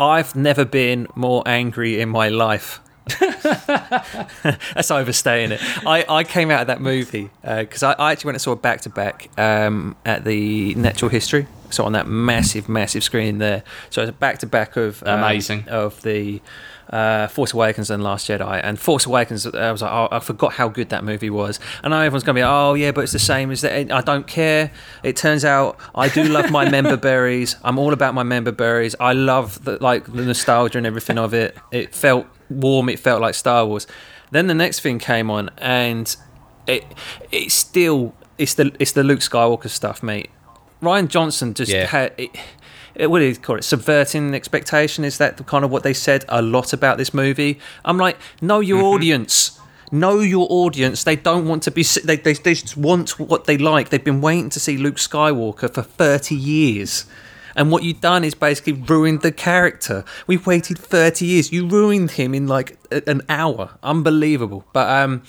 I've never been more angry in my life. That's overstaying it. I, I came out of that movie because I, I actually went and saw it back to back um, at the Natural History. So on that massive, massive screen there. So it's a back to back of um, Amazing. of the uh, Force Awakens and Last Jedi. And Force Awakens, I was like, oh, I forgot how good that movie was. I know everyone's going to be, like, oh yeah, but it's the same as that. I don't care. It turns out I do love my member berries. I'm all about my member berries. I love the, like the nostalgia and everything of it. It felt warm. It felt like Star Wars. Then the next thing came on, and it it's still it's the it's the Luke Skywalker stuff, mate. Rian Johnson just Yeah. had it, it, what do you call it? Subverting expectation. Is that the kind of what they said a lot about this movie? I'm like, know your Mm-hmm. audience. Know your audience. They don't want to be. They, they, they just want what they like. They've been waiting to see Luke Skywalker for 30 years. And what you've done is basically ruined the character. We've waited 30 years. You ruined him in like a- an hour. Unbelievable. But um,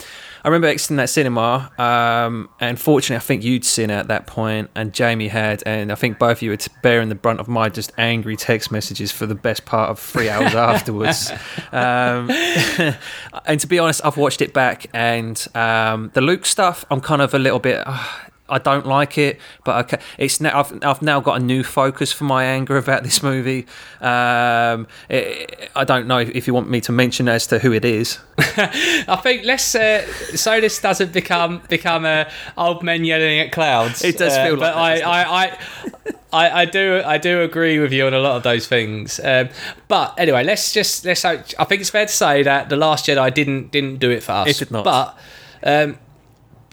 I remember exiting that cinema. Um, and fortunately, I think you'd seen it at that point, and Jamie had. And I think both of you were bearing the brunt of my just angry text messages for the best part of three hours afterwards. Um, and to be honest, I've watched it back, and um, the Luke stuff, I'm kind of a little bit. ah, I don't like it, but okay, it's now I've, I've now got a new focus for my anger about this movie. Um, it, I don't know if, if you want me to mention as to who it is. I think let's uh, so this doesn't become become uh, old men yelling at clouds. It does Uh, feel like but that, I, I, I, I, I do I do agree with you on a lot of those things. Um, but anyway, let's just let's. I think it's fair to say that the Last Jedi didn't didn't do it for us. It did not. But um,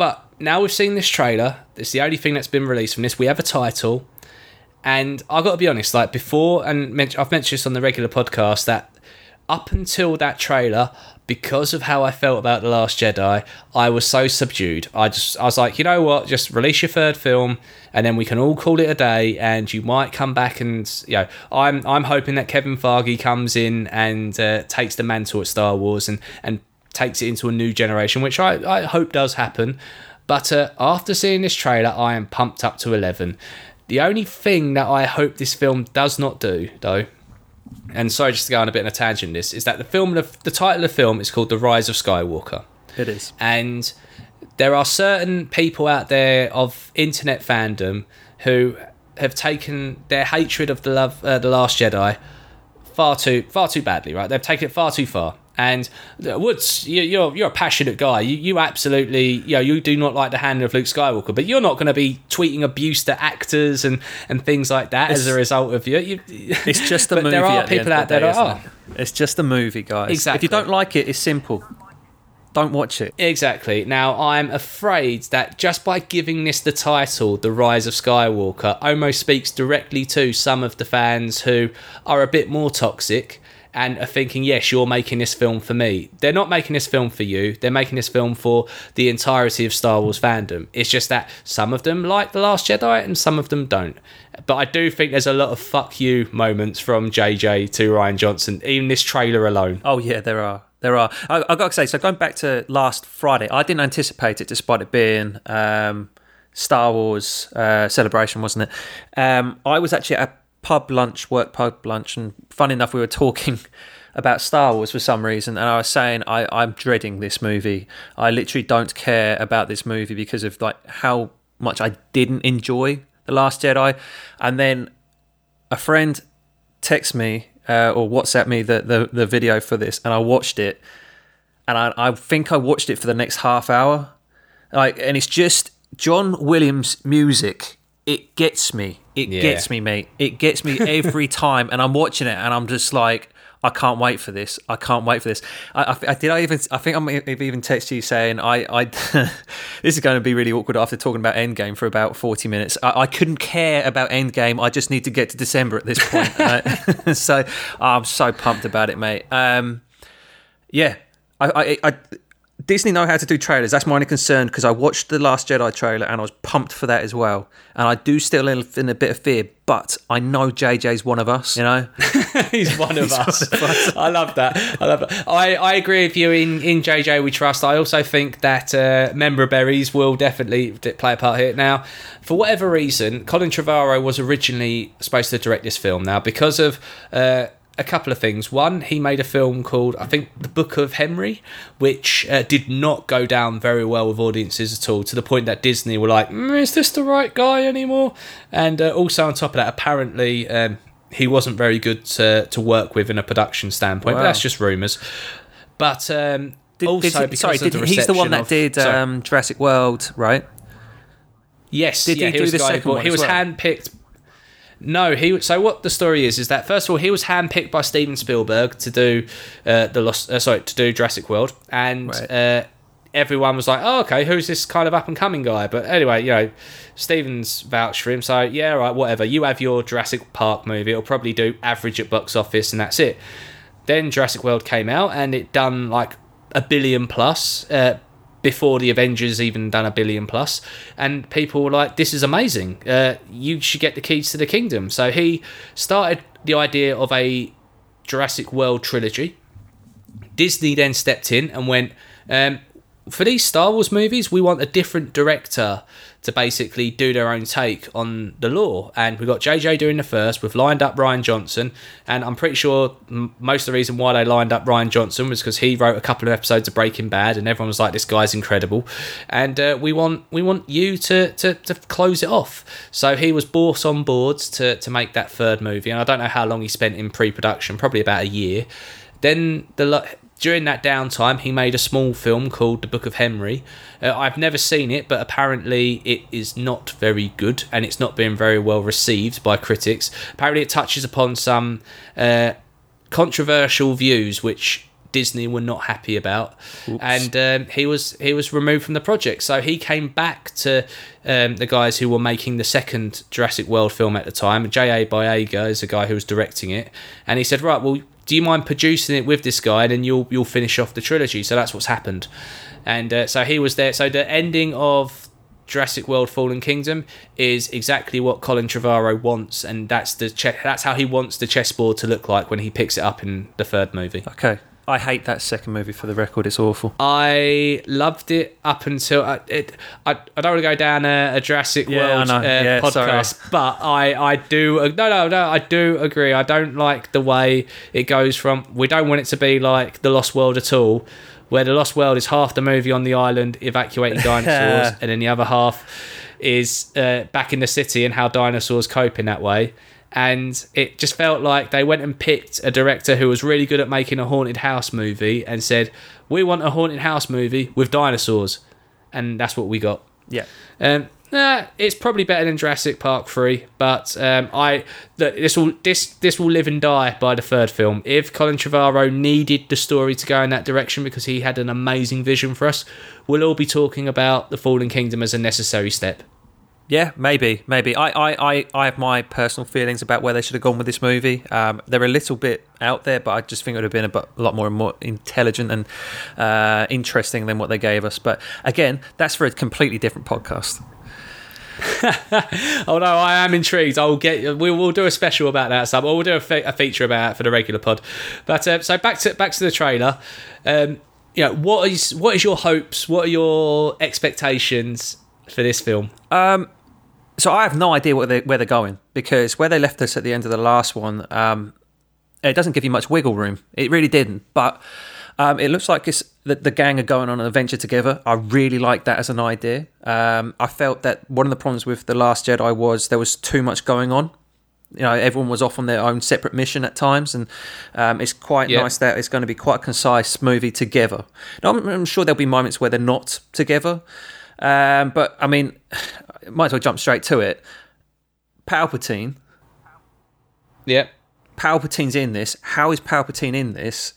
but now we've seen this trailer. It's the only thing that's been released from this. We have a title. And I've got to be honest, like before, and I've mentioned this on the regular podcast that up until that trailer, because of how I felt about The Last Jedi, I was so subdued. I just, I was like, you know what, just release your third film, and then we can all call it a day. And you might come back and, you know, I'm, I'm hoping that Kevin Feige comes in and uh, takes the mantle at Star Wars and and takes it into a new generation, which I, I hope does happen. But uh, after seeing this trailer, I am pumped up to 11. The only thing that I hope this film does not do, though, and sorry just to go on a bit of a tangent, this is that the film, the, the title of the film is called The Rise of Skywalker, It is. and there are certain people out there of internet fandom who have taken their hatred of the love, uh, the Last Jedi, far too far too badly. Right, they've taken it far too far. And uh, Woods, you, you're you're a passionate guy. You you absolutely you know you do not like the hand of Luke Skywalker, but you're not going to be tweeting abuse to actors and, and things like that as a result of you. you It's just a movie. there are the people end out there day, that are. it? It's just a movie, guys. Exactly. If you don't like it, it's simple. Don't watch it. Exactly. Now, I'm afraid that just by giving this the title, The Rise of Skywalker, almost speaks directly to some of the fans who are a bit more toxic and are thinking, yes, you're making this film for me. They're not making this film for you. They're making this film for the entirety of Star Wars fandom. It's just that some of them like The Last Jedi and some of them don't. But I do think there's a lot of fuck you moments from JJ to Rian Johnson, even this trailer alone. Oh yeah, there are. There are. I, I got to say, so going back to last Friday, I didn't anticipate it, despite it being um, Star Wars uh, celebration, wasn't it? Um, I was actually at a pub lunch, work pub lunch, and fun enough, we were talking about Star Wars for some reason, and I was saying I, I'm dreading this movie. I literally don't care about this movie because of like how much I didn't enjoy the Last Jedi, and then a friend texts me uh, or WhatsApp me the, the the video for this, and I watched it, and I, I think I watched it for the next half hour, like, and it's just John Williams music. It gets me. It Yeah. gets me, mate. It gets me every time, and I'm watching it, and I'm just like, I can't wait for this. I can't wait for this. I, I, I did. I even. I think I may have even texted you saying I. I this is going to be really awkward after talking about Endgame for about forty minutes. I, I couldn't care about Endgame. I just need to get to December at this point. so I'm so pumped about it, mate. Um, yeah, I, I, I Disney know how to do trailers. That's my only concern because I watched the Last Jedi trailer and I was pumped for that as well. And I do still live in a bit of fear, but I know JJ's one of us. You know, He's one of us. I love that. I love it. I, I agree with you in, in JJ We Trust. I also think that uh, member berries will definitely play a part here. Now, for whatever reason, Colin Trevorrow was originally supposed to direct this film. Now, because of uh, a couple of things. One, he made a film called, I think, The Book of Henry, which uh, did not go down very well with audiences at all, to the point that Disney were like, mm, is this the right guy anymore? And uh, also, on top of that, apparently. Um, he wasn't very good to, to work with in a production standpoint, but that's just rumours. But um, Did- also did sorry, did, the he's the one that of- did um, Jurassic World, right? Yes, Did yeah, he he, do was the guy second who- one He as was well? handpicked. No, he. So what the story is is that first of all he was handpicked by Steven Spielberg to do uh, the Lost. Uh, sorry, to do Jurassic World, and Right. uh, everyone was like, "Oh, okay, who's this kind of up and coming guy?" But anyway, you know, Stevens vouched for him, so yeah, right, whatever. You have your Jurassic Park movie; it'll probably do average at box office, and that's it. Then Jurassic World came out, and it done like a billion plus. Uh, before the Avengers even done a billion plus, and people were like, "This is amazing! Uh, you should get the keys to the kingdom." So he started the idea of a Jurassic World trilogy. Disney then stepped in and went, um, "For these Star Wars movies, we want a different director to basically do their own take on the law. And we got JJ doing the first. We've lined up Rian Johnson, and I'm pretty sure most of the reason why they lined up Rian Johnson was because he wrote a couple of episodes of Breaking Bad, and everyone was like, "This guy's incredible," and uh, we want we want you to, to to close it off. So he was brought on board to to make that third movie, and I don't know how long he spent in pre-production, probably about a year. Then the during that downtime, he made a small film called The Book of Henry. Uh, I've never seen it, but apparently it is not very good, and it's not been very well received by critics. Apparently, it touches upon some uh, controversial views which Disney were not happy about, and um, he was he was removed from the project. So he came back to um, the guys who were making the second Jurassic World film at the time. J.A. Boyega is the guy who was directing it, and he said, "Right, well, do you mind producing it with this guy, and then you'll you'll finish off the trilogy?" So that's what's happened, and uh, so he was there. So the ending of Jurassic World: Fallen Kingdom is exactly what Colin Trevorrow wants, and that's the che- that's how he wants the chessboard to look like when he picks it up in the third movie. Okay. I hate that second movie for the record. It's awful. I loved it up until I, it, I, I don't want to go down a, a Jurassic Yeah, World uh, Yeah, podcast, but I, I do no no no I do agree. I don't like the way it goes from. We don't want it to be like the Lost World at all, where the Lost World is half the movie on the island evacuating dinosaurs, and then the other half is uh, back in the city and how dinosaurs cope in that way. And it just felt like they went and picked a director who was really good at making a haunted house movie and said, "We want a haunted house movie with dinosaurs," and that's what we got. Yeah. Um, nah, it's probably better than Jurassic Park three, but um, I look, this will this this will live and die by the third film. If Colin Trevorrow needed the story to go in that direction because he had an amazing vision for us, we'll all be talking about the Fallen Kingdom as a necessary step. Yeah, maybe, maybe. I, I, I, I have my personal feelings about where they should have gone with this movie. Um, they're a little bit out there, but I just think it would have been a, bu- a lot more and more intelligent and uh, interesting than what they gave us. But again, that's for a completely different podcast. Oh no, I am intrigued. I'll get. We will do a special about that. Some. Or we'll do a, fe- a feature about it for the regular pod. But uh, so back to back to the trailer. Um, you know, what is what is your hopes? What are your expectations for this film? So I have no idea what they, where they're going because where they left us at the end of the last one, um, it doesn't give you much wiggle room. It really didn't. But um, it looks like it's, the, the gang are going on an adventure together. I really like that as an idea. Um, I felt that one of the problems with the Last Jedi was there was too much going on. You know, everyone was off on their own separate mission at times, and um, it's quite Yeah. nice that it's going to be quite a concise movie together. Now, I'm, I'm sure there'll be moments where they're not together, um, but I mean, might as well jump straight to it. Palpatine, Yeah. Palpatine's in this. How is Palpatine in this?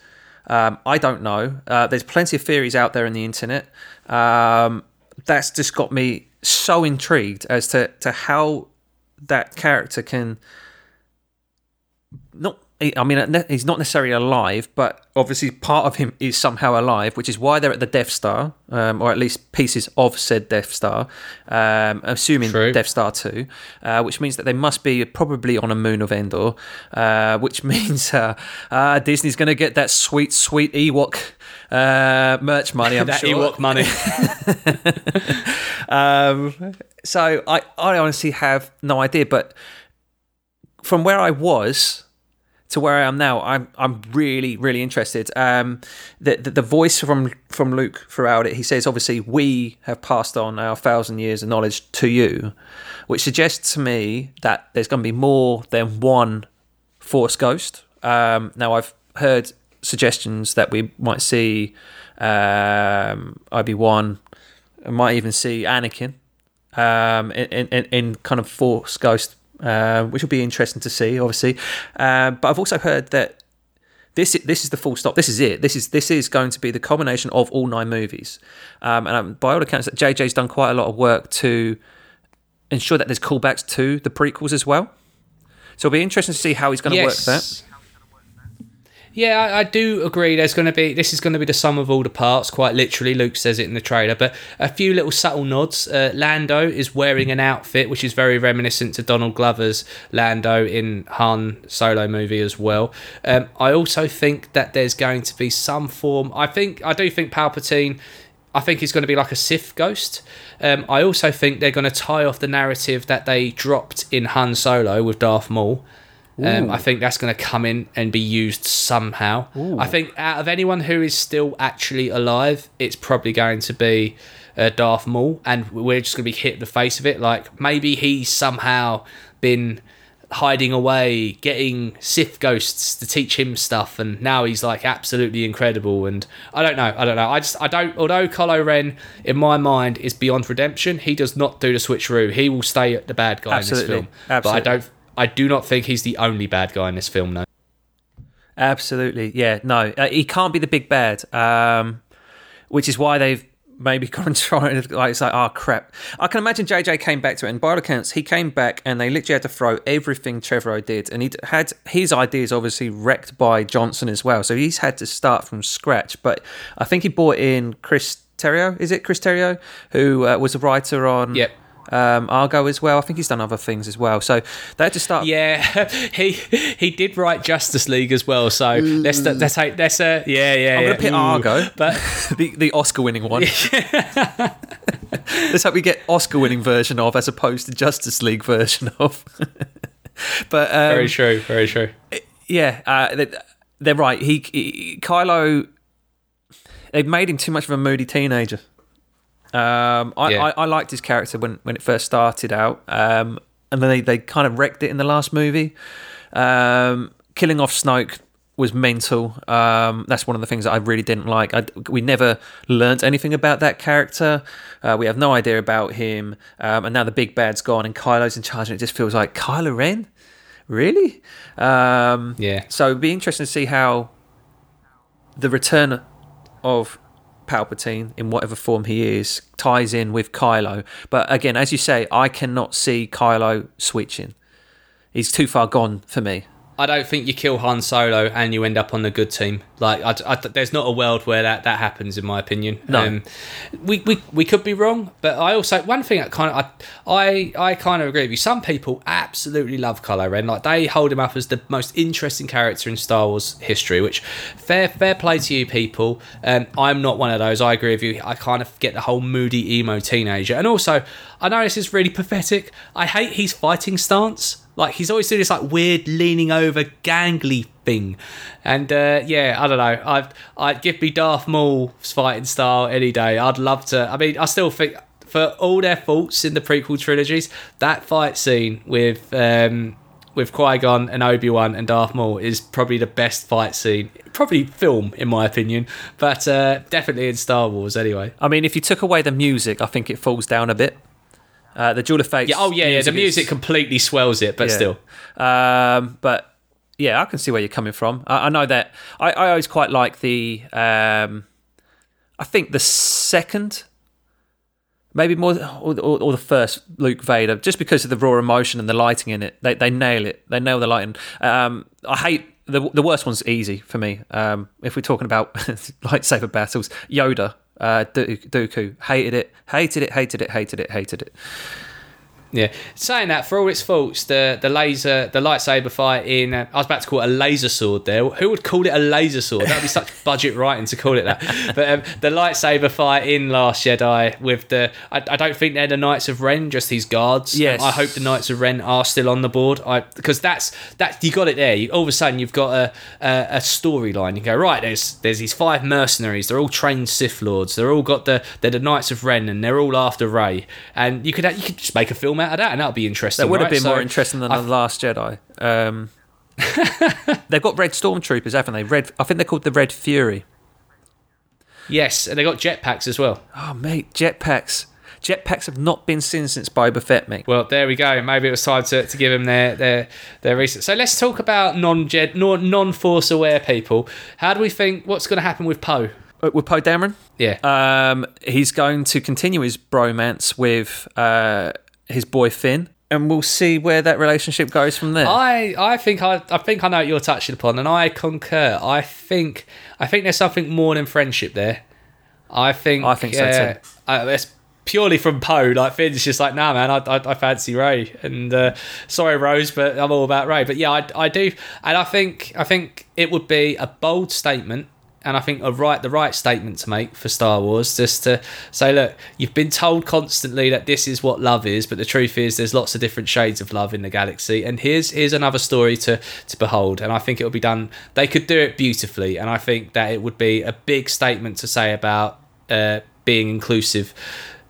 Um, I don't know. Uh, there's plenty of theories out there on the internet. Um, that's just got me so intrigued as to, to how that character can not. I mean, he's not necessarily alive, but obviously part of him is somehow alive, which is why they're at the Death Star, um, or at least pieces of said Death Star, um, assuming True. Death Star 2, uh, which means that they must be probably on a moon of Endor, uh, which means uh, uh, Disney's going to get that sweet, sweet Ewok uh, merch money, I'm that sure. Ewok money. Um, so I, I honestly have no idea, but from where I was to where I am now, I'm I'm really really interested. Um, the, the the voice from from Luke throughout it, he says obviously we have passed on our thousand years of knowledge to you, which suggests to me that there's going to be more than one Force Ghost. Um, now I've heard suggestions that we might see um, Obi Wan, might even see Anakin um, in, in, in kind of Force Ghost, uh, which will be interesting to see, obviously. Uh, but I've also heard that this this is the full stop. This is it. This is this is going to be the culmination of all nine movies. Um, and um, by all accounts, that JJ's done quite a lot of work to ensure that there's callbacks to the prequels as well. So it'll be interesting to see how he's going to work that. Yeah, I, I do agree. There's going to be this is going to be the sum of all the parts. Quite literally, Luke says it in the trailer. But a few little subtle nods. Uh, Lando is wearing an outfit which is very reminiscent to Donald Glover's Lando in Han Solo movie as well. Um, I also think that there's going to be some form. I think I do think Palpatine. I think he's going to be like a Sith ghost. Um, I also think they're going to tie off the narrative that they dropped in Han Solo with Darth Maul. Um, I think that's going to come in and be used somehow. I think out of anyone who is still actually alive, it's probably going to be uh, Darth Maul, and we're just going to be hit in the face of it. Like maybe he's somehow been hiding away, getting Sith ghosts to teach him stuff, and now he's like absolutely incredible. And I don't know, I don't know. I just I don't. Although Kylo Ren, in my mind, is beyond redemption, he does not do the switcheroo. He will stay at the bad guy Absolutely. in this film. Absolutely. But I don't. I do not think he's the only bad guy in this film. though. Absolutely, yeah. No, uh, he can't be the big bad, um, which is why they've maybe gone and tried. Like it's like, oh crap. I can imagine JJ came back to it, and by all accounts, he came back and they literally had to throw everything Trevorrow did, and he had his ideas obviously wrecked by Johnson as well. So he's had to start from scratch. But I think he brought in Chris Terrio. Is it Chris Terrio who uh, was a writer on? Yep. Um, Argo as well. I think he's done other things as well. So they had to start. Yeah, he he did write Justice League as well. So let's let's take that's a yeah yeah. I'm yeah. gonna pick Argo, but the the Oscar-winning one. Let's hope we get Oscar-winning version of, as opposed to Justice League version of. but um, very true, very true. yeah, uh, they, they're right. He, he Kylo, they've made him too much of a moody teenager. Um, I, Yeah. I, I liked his character when, when it first started out, um, and then they, they kind of wrecked it in the last movie. Um, killing off Snoke was mental. Um, that's one of the things that I really didn't like. I, we never learnt anything about that character. Uh, we have no idea about him, um, and now the big bad's gone and Kylo's in charge, and it just feels like Kylo Ren. Really? Um, Yeah. So it'd be interesting to see how the return of Palpatine in whatever form he is ties in with Kylo. But again, as you say, I cannot see Kylo switching. He's too far gone for me. I don't think you kill Han Solo and you end up on the good team. Like, I, I, there's not a world where that, that happens, in my opinion. No. Um, we, we we could be wrong, but I also one thing that kind of I I, I kind of agree with you. Some people absolutely love Kylo Ren. Like they hold him up as the most interesting character in Star Wars history. Which fair fair play to you people. Um, I'm not one of those. I agree with you. I kind of get the whole moody emo teenager, and also I know this is really pathetic. I hate his fighting stance. Like he's always doing this like weird leaning over gangly thing, and uh, yeah, I don't know. I'd I'd give me Darth Maul's fighting style any day. I'd love to. I mean, I still think for all their faults in the prequel trilogies, that fight scene with um, with Qui Gon and Obi Wan and Darth Maul is probably the best fight scene, probably film in my opinion, but uh, definitely in Star Wars anyway. I mean, if you took away the music, I think it falls down a bit. Uh, the Duel of Fates. Yeah, oh yeah, yeah. The is- music completely swells it, but Yeah. still. Um, but yeah, I can see where you're coming from. I, I know that I, I always quite like the. Um, I think the second, maybe more, or, or, or the first Luke Vader, just because of the raw emotion and the lighting in it. They they nail it. They nail the lighting. Um, I hate. The, the worst one's easy for me. Um, if we're talking about lightsaber battles, Yoda, uh, Dooku, hated it, hated it, hated it, hated it, hated it. Yeah, saying that for all its faults, the the laser, the lightsaber fight in, uh, I was about to call it a laser sword. There, who would call it a laser sword? That would be such budget writing to call it that. But um, the lightsaber fight in Last Jedi with the, I, I don't think they're the Knights of Ren, just these guards. Yes. I hope the Knights of Ren are still on the board. I because that's that you got it there. You, all of a sudden, you've got a a, a storyline. You go right. There's there's these five mercenaries. They're all trained Sith lords. They're all got the they're the Knights of Ren, and they're all after Rey. And you could you could just make a film out of that, and that would be interesting. That would have right? been more interesting than I- the Last Jedi. Um, they've got red stormtroopers, haven't they? Red. I think they're called the Red Fury. Yes, and they got jetpacks as well. Oh mate, jetpacks. Jetpacks have not been seen since Boba Fett, mate. Well, there we go. Maybe it was time to, to give them their their their research. So let's talk about non jet non force aware people. How do we think? What's going to happen with Poe? Uh, With Poe Dameron, Yeah. um, he's going to continue his bromance with uh, his boy Finn, and we'll see where that relationship goes from there. I, I think I, I think I know what you're touching upon, and I concur. I think I think there's something more than friendship there. I think I think so uh, too. uh, it's purely from Poe. Like Finn's just like, nah, man, I, I, I fancy Rey, and uh, sorry, Rose, but I'm all about Rey. But yeah, I, I do, and I think I think it would be a bold statement. And I think a right, the right statement to make for Star Wars, just to say, look, you've been told constantly that this is what love is, but the truth is, there's lots of different shades of love in the galaxy, and here's here's another story to to behold. And I think it will be done. They could do it beautifully, and I think that it would be a big statement to say about uh, being inclusive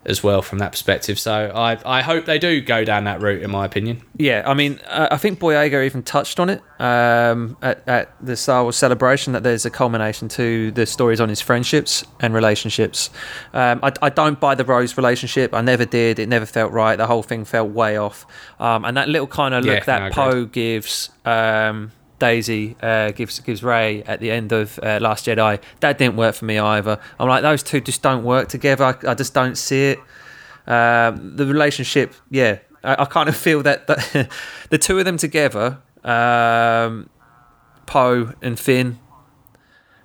as well from that perspective. So I I hope they do go down that route, in my opinion. Yeah, I mean, uh, I think Boyega even touched on it um, at, at the Star Wars celebration that there's a culmination to the stories on his friendships and relationships. Um, I, I don't buy the Rose relationship. I never did. It never felt right. The whole thing felt way off. Um, and that little kind of look no, I that agree. Poe gives. Um, Daisy uh, gives gives Rey at the end of uh, Last Jedi. That didn't work for me either. I'm like those two just don't work together. I, I just don't see it. Um, the relationship, yeah, I, I kind of feel that, that the two of them together, um, Poe and Finn.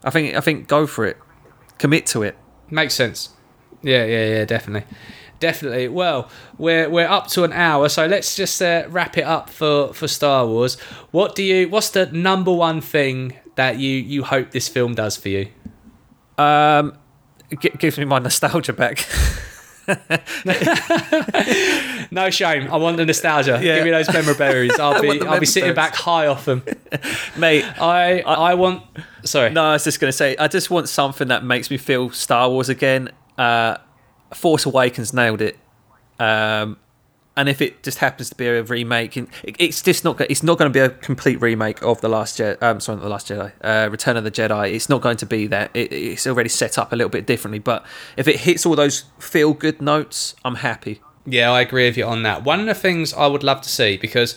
I think I think go for it, commit to it. Makes sense. Yeah, yeah, yeah, definitely. Definitely. Well, we're we're up to an hour, so let's just uh, wrap it up for for Star Wars. What do you what's the number one thing that you you hope this film does for you? Um, it gives me my nostalgia back. No shame. I want the nostalgia. Yeah. Give me those member berries. I'll be I'll be sitting back high off them. Mate, I I want sorry. no, I was just going to say, I just want something that makes me feel Star Wars again. Uh, Force Awakens nailed it. Um, and if it just happens to be a remake, it's just not. It's not going to be a complete remake of the Last Jedi. Um, sorry, not the Last Jedi. Uh, Return of the Jedi. It's not going to be that. It, it's already set up a little bit differently. But if it hits all those feel good notes, I'm happy. Yeah, I agree with you on that. One of the things I would love to see because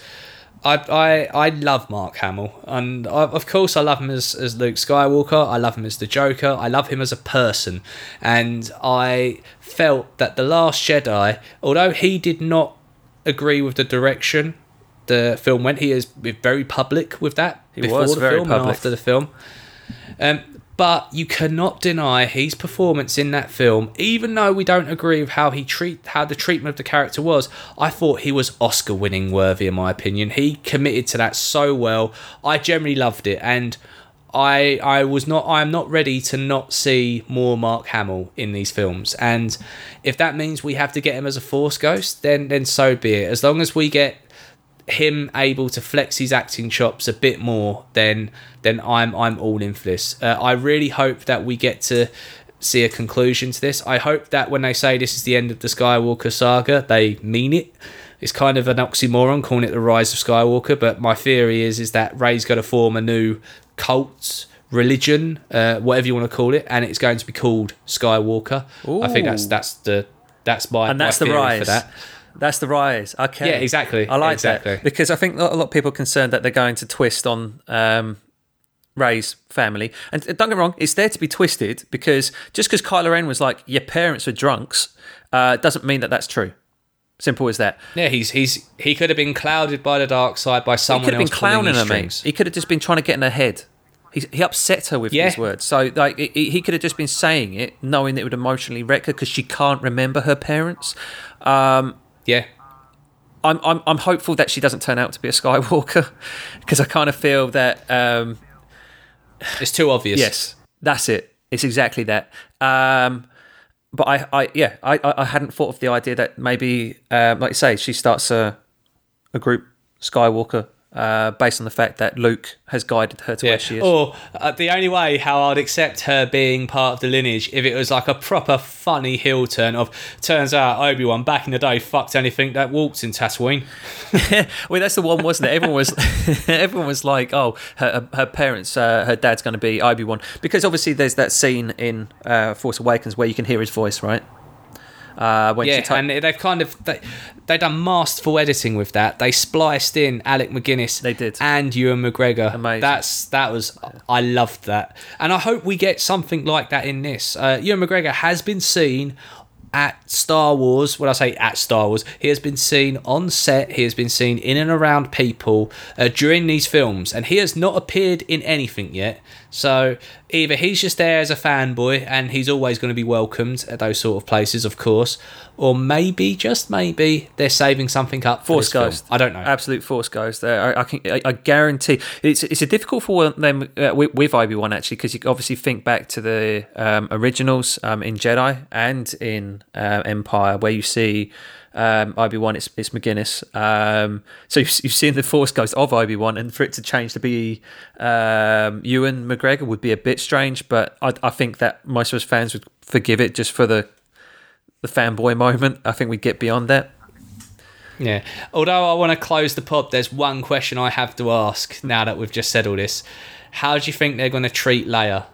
I, I I love Mark Hamill, and I, of course I love him as, as Luke Skywalker. I love him as the Joker. I love him as a person, and I felt that the Last Jedi, although he did not agree with the direction the film went, he is very public with that He before the very film and after the film. Um, but you cannot deny his performance in that film, even though we don't agree with how he treat how the treatment of the character was. I thought he was Oscar winning worthy, in my opinion. He committed to that so well. I generally loved it, and I I was not I am not ready to not see more Mark Hamill in these films. And if that means we have to get him as a Force Ghost, then then so be it. As long as we get him able to flex his acting chops a bit more, then then I'm I'm all in for this. Uh, I really hope that we get to see a conclusion to this. I hope that when they say this is the end of the Skywalker saga, they mean it. It's kind of an oxymoron calling it the rise of Skywalker, but my theory is is that Rey's going to form a new cult religion, uh, whatever you want to call it, and it's going to be called Skywalker. I think that's that's the that's my and that's my the rise. for that. That's the rise. Okay. Yeah, exactly, I like exactly. that because I think a lot of people are concerned that they're going to twist on um, Rey's family, and don't get wrong, it's there to be twisted because just because Kylo Ren was like, "Your parents are drunks," uh, doesn't mean that that's true. Simple as that. Yeah, he's he's he could have been clouded by the dark side by someone. He could have been clowning her, mate. He could have just been trying to get in her head. He, he upset her with Yeah. his words. So like he, he could have just been saying it, knowing that it would emotionally wreck her because she can't remember her parents. Um, Yeah, I'm, I'm I'm hopeful that she doesn't turn out to be a Skywalker because I kind of feel that um, it's too obvious. yes, that's it. It's exactly that. Um, but I, I yeah, I, I I hadn't thought of the idea that maybe, um, like you say, she starts a a group Skywalker uh, based on the fact that Luke has guided her to Yeah. where she is. Or uh, the only way how I'd accept her being part of the lineage if it was like a proper funny heel turn of turns out Obi Wan back in the day fucked anything that walked in Tatooine. well, that's the one, wasn't it? Everyone was, everyone was like, "Oh, her, her parents, uh, her dad's going to be Obi Wan," because obviously there's that scene in uh, Force Awakens where you can hear his voice, right? Uh, when Yeah, she ta- and they've kind of they they done masterful editing with that. They spliced in Alec McGuinness. They did. and Ewan McGregor. Amazing. That's that was I loved that, and I hope we get something like that in this. Uh, Ewan McGregor has been seen at Star Wars. When I say at Star Wars, he has been seen on set. He has been seen in and around people uh, during these films, and he has not appeared in anything yet. So either he's just there as a fanboy, and he's always going to be welcomed at those sort of places, of course, or maybe just maybe they're saving something up for Force this film. I don't know. Absolute Force Ghost. There, I, I can. I, I guarantee it's it's a difficult for them uh, with, with Obi Wan actually because you obviously think back to the um, originals um, in Jedi and in uh, Empire where you see. Um, Obi Wan, it's it's McGinnis. Um, so you've, you've seen the Force Ghost of Obi Wan, and for it to change to be um, Ewan McGregor would be a bit strange. But I, I think that most of us fans would forgive it just for the the fanboy moment. I think we'd get beyond that. Yeah. Although I want to close the pub, there's one question I have to ask now that we've just said all this. How do you think they're going to treat Leia?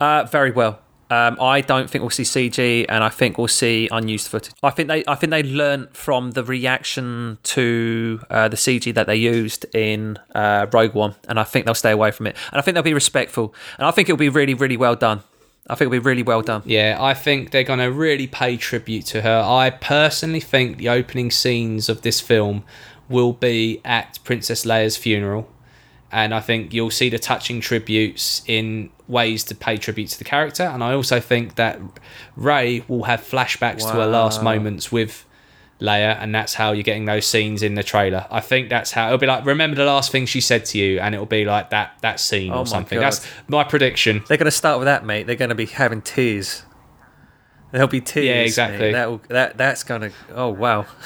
Uh, very well. Um, I don't think we'll see CG, and I think we'll see unused footage. I think they, I think they learnt from the reaction to uh, the CG that they used in uh, Rogue One, and I think they'll stay away from it. And I think they'll be respectful, and I think it'll be really, really well done. I think it'll be really well done. Yeah, I think they're going to really pay tribute to her. I personally think the opening scenes of this film will be at Princess Leia's funeral. And I think you'll see the touching tributes in ways to pay tribute to the character. And I also think that Rey will have flashbacks to her last moments with Leia, and that's how you're getting those scenes in the trailer. I think that's how it'll be like. Remember the last thing she said to you, and it'll be like that that scene Oh or something. God. That's my prediction. They're going to start with that, mate. They're going to be having tears. There'll be tears. Yeah, exactly. That'll, that that's going to. Oh wow.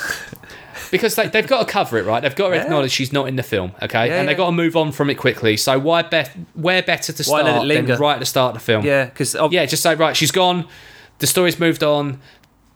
because they, they've got to cover it, right? They've got to Yeah. acknowledge she's not in the film, okay? Yeah, and they've got to move on from it quickly. So why be- where better to start than right at the start of the film? Yeah, because yeah. Just say right, she's gone. The story's moved on.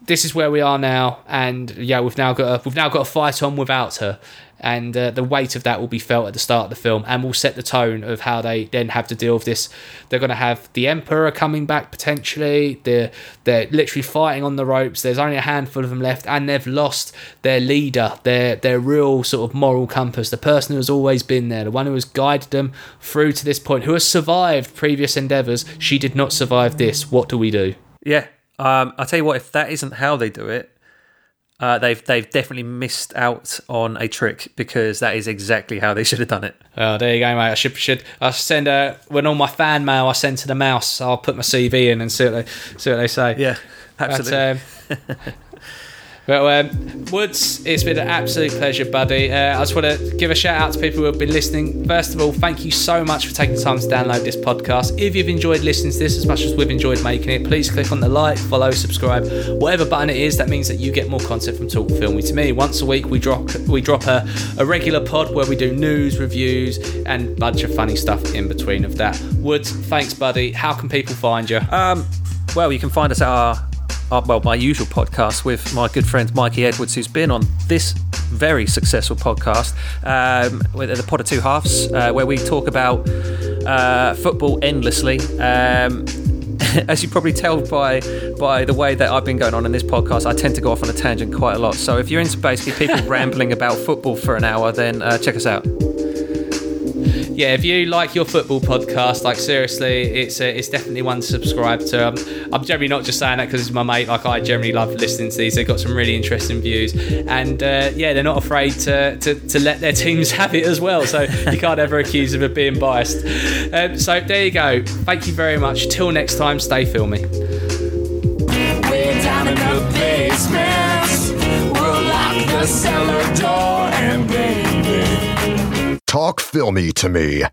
This is where we are now, and yeah, we've now got to, we've now got to fight on without her. And uh, the weight of that will be felt at the start of the film and will set the tone of how they then have to deal with this. They're going to have the emperor coming back potentially. They're they're literally fighting on the ropes. There's only a handful of them left and they've lost their leader their their real sort of moral compass the person who has always been there the one who has guided them through to this point who has survived previous endeavors. She did not survive this. What do we do? Yeah. Um, I'll tell you what, if that isn't how they do it, uh, they've they've definitely missed out on a trick because that is exactly how they should have done it. Oh, there you go, mate. I should should I send a when all my fan mail I send to the mouse. I'll put my CV in and see what they see what they say. Yeah, But, absolutely. um, well, um, Woods, it's been an absolute pleasure, buddy. Uh, I just want to give a shout out to people who have been listening. First of all, thank you so much for taking the time to download this podcast. If you've enjoyed listening to this as much as we've enjoyed making it, please click on the like, follow, subscribe, whatever button it is. That means that you get more content from Talk Filmy to me. Once a week, we drop we drop a, a regular pod where we do news, reviews, and bunch of funny stuff in between of that. Woods, thanks, buddy. How can people find you? Um, well, you can find us at our, our, well, my usual podcast with my good friend Mikey Edwards, who's been on this very successful podcast, um, with the Pod of Two Halves, uh, where we talk about uh, football endlessly. Um, as you probably tell by by the way that I've been going on in this podcast, I tend to go off on a tangent quite a lot. So if you're into basically people rambling about football for an hour, then uh, check us out. Yeah, if you like your football podcast, like seriously, it's uh, it's definitely one to subscribe to. Um, I'm generally not just saying that because it's my mate. Like I generally love listening to these. They've got some really interesting views, and uh, yeah, they're not afraid to, to to let their teams have it as well. So you can't ever accuse them of being biased. Um, so there you go. Thank you very much. Till next time, stay filmy. Way down in the basement, we'll lock the cellar door and baby. Talk filmy to me.